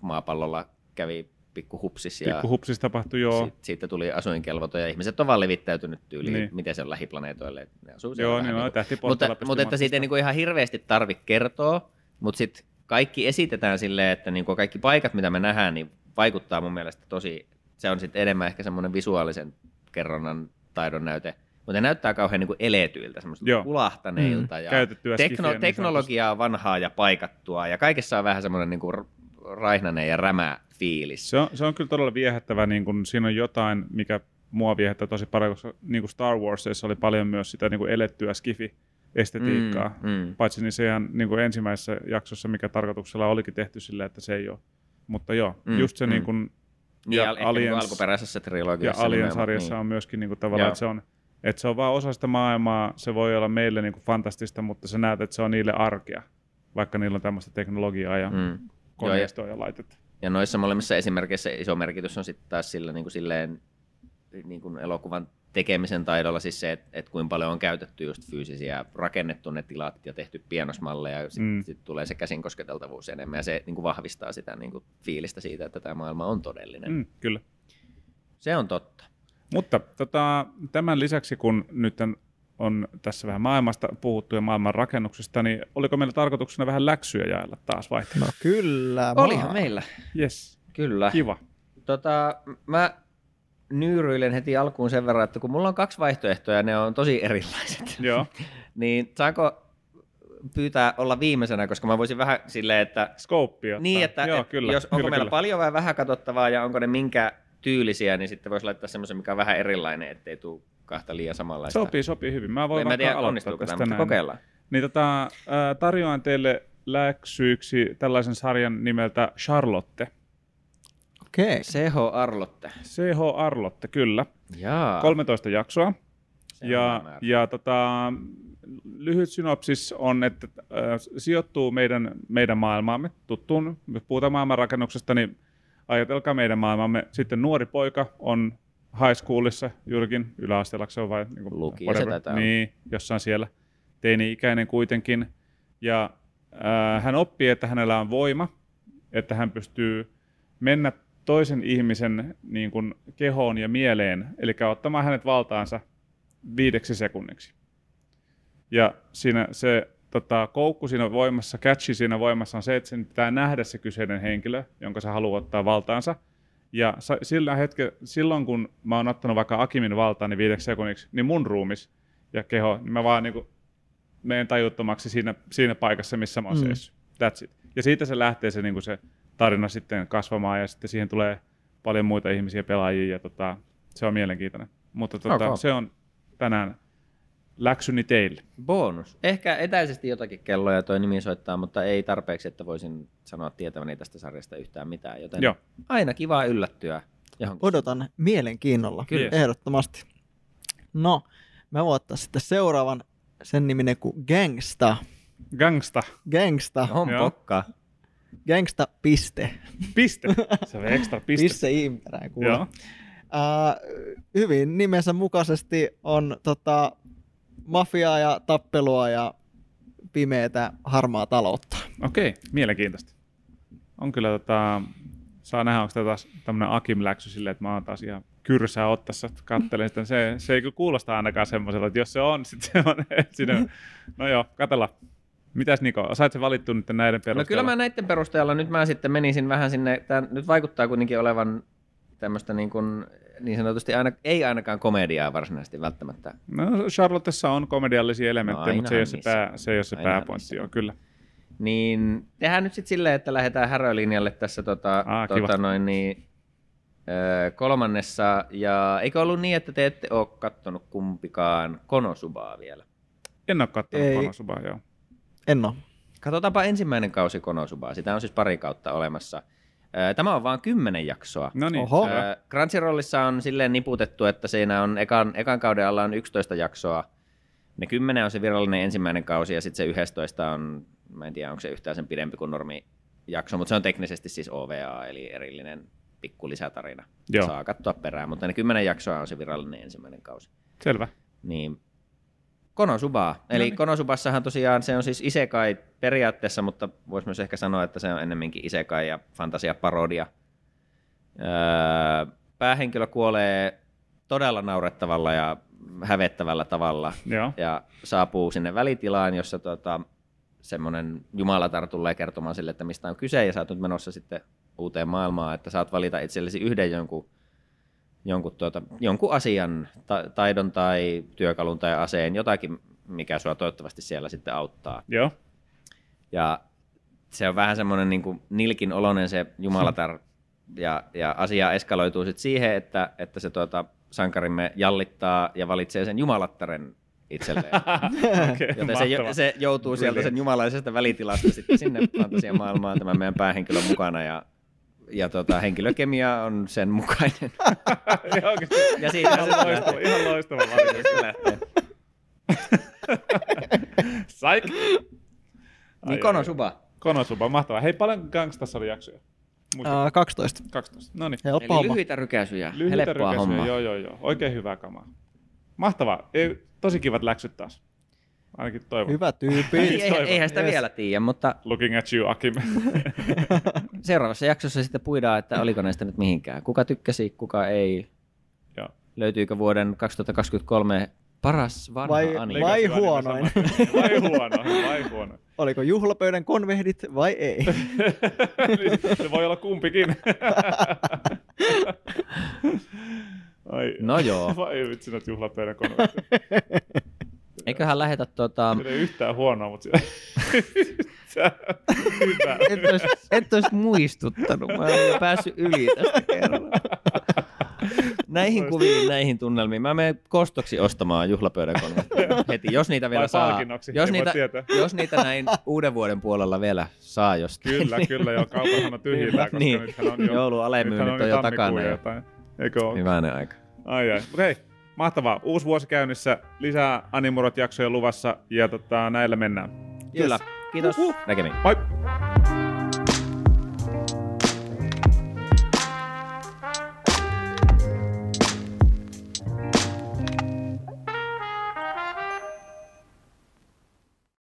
maapallolla kävi pikku hupsis ja pikku hupsis tapahtui joo. sit, siitä tuli asuinkelvoto ja ihmiset on vaan levittäytynyt tyyliin, Niin. niin. miten se on lähiplaneetoille. Ne asuu Joo, vähän niin niin on kuin- tähtipolttilla mutta, mutta että siitä ei pystyy niinku ihan hirveästi tarvi kertoa, mutta sitten kaikki esitetään silleen, että niinku kaikki paikat, mitä me nähdään, niin vaikuttaa mun mielestä tosi, se on sitten enemmän ehkä semmoinen visuaalisen kerronnan taidon näyte, mutta ne näyttää kauhean niinku eletyiltä, semmoista Joo. ulahtaneilta ja Käytettyä skifiä tekno, niin teknologiaa vanhaa ja paikattua ja kaikessa on vähän semmoinen niinku r- raihnainen ja rämä fiilis. Se on, se on kyllä todella viehättävä, niin kun siinä on jotain, mikä mua viehättää tosi paljon, koska niin kuin Star Warsissa oli paljon myös sitä niin kuin elettyä skifi-estetiikkaa. Mm, mm. Paitsi niin se ihan niin kuin ensimmäisessä jaksossa, mikä tarkoituksella olikin tehty silleen, että se ei ole. Mutta joo, Mm, just se mm. niin kuin, Niin, ja ja niinku Aliens- alkuperäisessä ja trilogiassa. Alien-sarjassa nimenomaan, on myöskin niin kuin tavallaan, Joo. että se on, että se on vaan osa sitä maailmaa, se voi olla meille niin kuin fantastista, mutta sä näet, että se on niille arkea, vaikka niillä on tämmöistä teknologiaa ja Mm. Joo, ja- koneistoa ja laitetta. Ja noissa molemmissa esimerkkeissä iso merkitys on sitten taas sillä niin kuin silleen, niin kuin elokuvan tekemisen taidolla siis se, että, että kuinka paljon on käytetty just fyysisiä, rakennettu ne tilat ja tehty pienoismalleja, ja sitten Mm. sit tulee se käsin kosketeltavuus enemmän, ja se niin kuin vahvistaa sitä niin kuin fiilistä siitä, että tämä maailma on todellinen. Mm. Kyllä. Se on totta. Mutta tota, tämän lisäksi, kun nyt on tässä vähän maailmasta puhuttu ja maailman rakennuksista, niin oliko meillä tarkoituksena vähän läksyjä jaella taas vai? no kyllä. Olihan vaan. meillä, Yes, kyllä. kiva. Tota, mä nyyryilen heti alkuun sen verran, että kun mulla on kaksi vaihtoehtoa ja ne on tosi erilaiset, Joo, niin saanko pyytää olla viimeisenä, koska mä voisin vähän silleen, että ottaa. Niin, että Joo, kyllä, jos, onko kyllä, meillä kyllä. paljon vai vähän katsottavaa ja onko ne minkä tyylisiä, niin sitten voisi laittaa semmoisen, mikä on vähän erilainen, ettei tule kahta liian samanlaista. Sopii, sopii hyvin. Mä voin en mä vaikka tiedä, aloittaa tästä tämä, mutta kokeillaan. Niin tota, tarjoan teille läksyiksi tällaisen sarjan nimeltä Charlotte. Okei. CH Arlotte. CH Arlotte, kyllä. Jaa. 13 jaksoa. Se Ja, ja tota, lyhyt synopsis on, että äh, sijoittuu meidän, meidän maailmaamme, tuttuun, jos puhutaan maailmanrakennuksesta, niin ajatelkaa meidän maailmamme. Sitten nuori poika on high schoolissa juurikin, yläasteella se on vai niin kuin, Lukio se. Niin, jossain siellä, teini-ikäinen kuitenkin. Ja äh, hän oppii, että hänellä on voima, että hän pystyy mennä toisen ihmisen niin kuin, kehoon ja mieleen, eli ottamaan hänet valtaansa viideksi sekunniksi. Ja siinä se tota, koukku siinä voimassa, catchi siinä voimassa on se, että sen pitää nähdä se kyseinen henkilö, jonka sä haluat ottaa valtaansa. Ja sillä hetke, silloin kun mä oon ottanut vaikka Akimin valtaan niin viideksi sekunniksi, niin mun ruumis ja keho, niin mä vaan niin menen tajuttomaksi siinä, siinä paikassa, missä mä oon mm. seissyt. That's it. Ja siitä se lähtee se, niin kuin se tarina sitten kasvamaan ja sitten siihen tulee paljon muita ihmisiä, pelaajia ja tota, se on mielenkiintoinen. Mutta tota, Ok. se on tänään läksyni teille. Bonus. Ehkä etäisesti jotakin kelloja toi nimi soittaa, mutta ei tarpeeksi, että voisin sanoa tietäväni tästä sarjasta yhtään mitään. Joten Joo. aina kiva yllättyä johonkin. Odotan mielenkiinnolla. Kyllä. Ehdottomasti. No, mä voin ottaa sitten seuraavan sen niminen kuin Gangsta. Gangsta. Gangsta. On pokka. Gangsta piste. Piste. Se on ekstra piste. Piste ihminen kuule. Joo. Uh, hyvin nimensä mukaisesti on tota, mafiaa ja tappelua ja pimeätä harmaa taloutta. Okei, mielenkiintoista. On kyllä tota, saa nähdä, onko tämä taas tämmöinen Akim-läksy silleen, että mä oon taas ihan kyrsää ottaessa, että kattelen sitä. Se, se ei kyllä kuulosta ainakaan semmoiselta, että jos se on, sitten se on. Siinä, no joo, katella. Mitäs Niko, sait se valittu nyt näiden No perusteella? kyllä mä näiden perusteella nyt mä sitten menisin vähän sinne, tää nyt vaikuttaa kuitenkin olevan tämmöistä niin, kuin, niin sanotusti aina, ei ainakaan komediaa varsinaisesti välttämättä. No Charlottessa on komediallisia elementtejä, No, mutta se ei ole se, pää, se, ei ole se pääpointti, joo, on. kyllä. Niin tehdään nyt sitten silleen, että lähdetään härölinjalle tässä tota, Aa, kiva. tota noin, niin, ö, kolmannessa. Ja eikö ollut niin, että te ette ole kattonut kumpikaan Konosubaa vielä? En ole katsonut Ei. Konosubaa, joo. En oo. Katsotaanpa ensimmäinen kausi Konosubaa. Sitä on siis pari kautta olemassa. Tämä on vain kymmenen jaksoa. No niin, Oho. Crunchyrollissa on silleen niputettu, että siinä on ekan, ekan kauden alla on 11 jaksoa. Ne 10 on se virallinen ensimmäinen kausi ja sitten se 11 on, mä en tiedä onko se yhtään sen pidempi kuin normi jakso, mutta se on teknisesti siis OVA, eli erillinen pikku lisätarina. Joo. Saa katsoa perään, mutta ne 10 jaksoa on se virallinen ensimmäinen kausi. Selvä. Niin Konosubaa. Eli Noniin. Konosubassahan tosiaan se on siis isekai periaatteessa, mutta voisi myös ehkä sanoa, että se on ennemminkin isekai ja fantasiaparodia. Öö, päähenkilö kuolee todella naurettavalla ja hävettävällä tavalla Joo. ja saapuu sinne välitilaan, jossa tota, semmoinen jumalatar tulee kertomaan sille, että mistä on kyse ja sä oot nyt menossa sitten uuteen maailmaan, että saat valita itsellesi yhden jonkun, jonkun, tuota, jonkun asian, ta- taidon tai työkalun tai aseen, jotakin, mikä sua toivottavasti siellä sitten auttaa. Joo. Ja se on vähän semmoinen niin kuin nilkin oloinen se jumalatar, ja, ja asia eskaloituu sitten siihen, että, että se tuota, sankarimme jallittaa ja valitsee sen jumalattaren itselleen. Okei, Joten se, se joutuu sieltä sen jumalaisesta välitilasta sitten sinne fantasiamaailmaan tämän meidän päähenkilön mukana ja, ja tota, henkilökemia on sen mukainen. Ja siitä Ihan se loistava, lähtee. ihan loistava. Psych! Ai, Niin Kono ai, Suba. Konosuba, mahtavaa. Hei, paljon Gangstassa oli jaksoja? Uh, 12. 12. No niin. Helppo Eli homma. lyhyitä rykäisyjä, Lyhyitä helppoa rykäisyjä, hommaa. Joo, joo, joo. Oikein hyvää kamaa. Mahtavaa. Ei, tosi kivat läksyt taas. Ainakin toivon. Hyvä tyyppi. Ei, eihän, toivon. eihän sitä Yes. vielä tiedä, mutta Looking at you, Akim. seuraavassa jaksossa sitten puidaan, että oliko näistä nyt mihinkään. Kuka tykkäsi, kuka ei. Joo. Löytyykö vuoden 2023 paras vanha Vai- anime? vai- huonoin. Vai huonoin, vai huonoin. Oliko juhlapöydän konvehdit vai ei? Se voi olla kumpikin. Ai, No joo. Vai vitsi, juhlapöydän konvertti. Eiköhän lähetä tuota... Se ei yhtään huonoa, mutta se... hyvä. Et ois, et ois muistuttanut, mä olen jo päässyt yli tästä kerralla. näihin kuviin, näihin tunnelmiin. Mä menen kostoksi ostamaan juhlapöydän konvertteja heti, jos niitä vielä Vai saa. Jos niitä, jos niitä näin uuden vuoden puolella vielä saa jostain. Kyllä, kyllä, joo, kaupanhan on tyhjillään, koska Niin, nythän on jo, nythän on jo takana. Jotain. Eikö ole? Hyvänen aika. Ai ai. Mutta hei, mahtavaa. Uusi vuosi käynnissä, lisää Animurot jaksoja luvassa ja tota, näillä mennään. Kyllä. Kiitos. Näkemiin. Moi!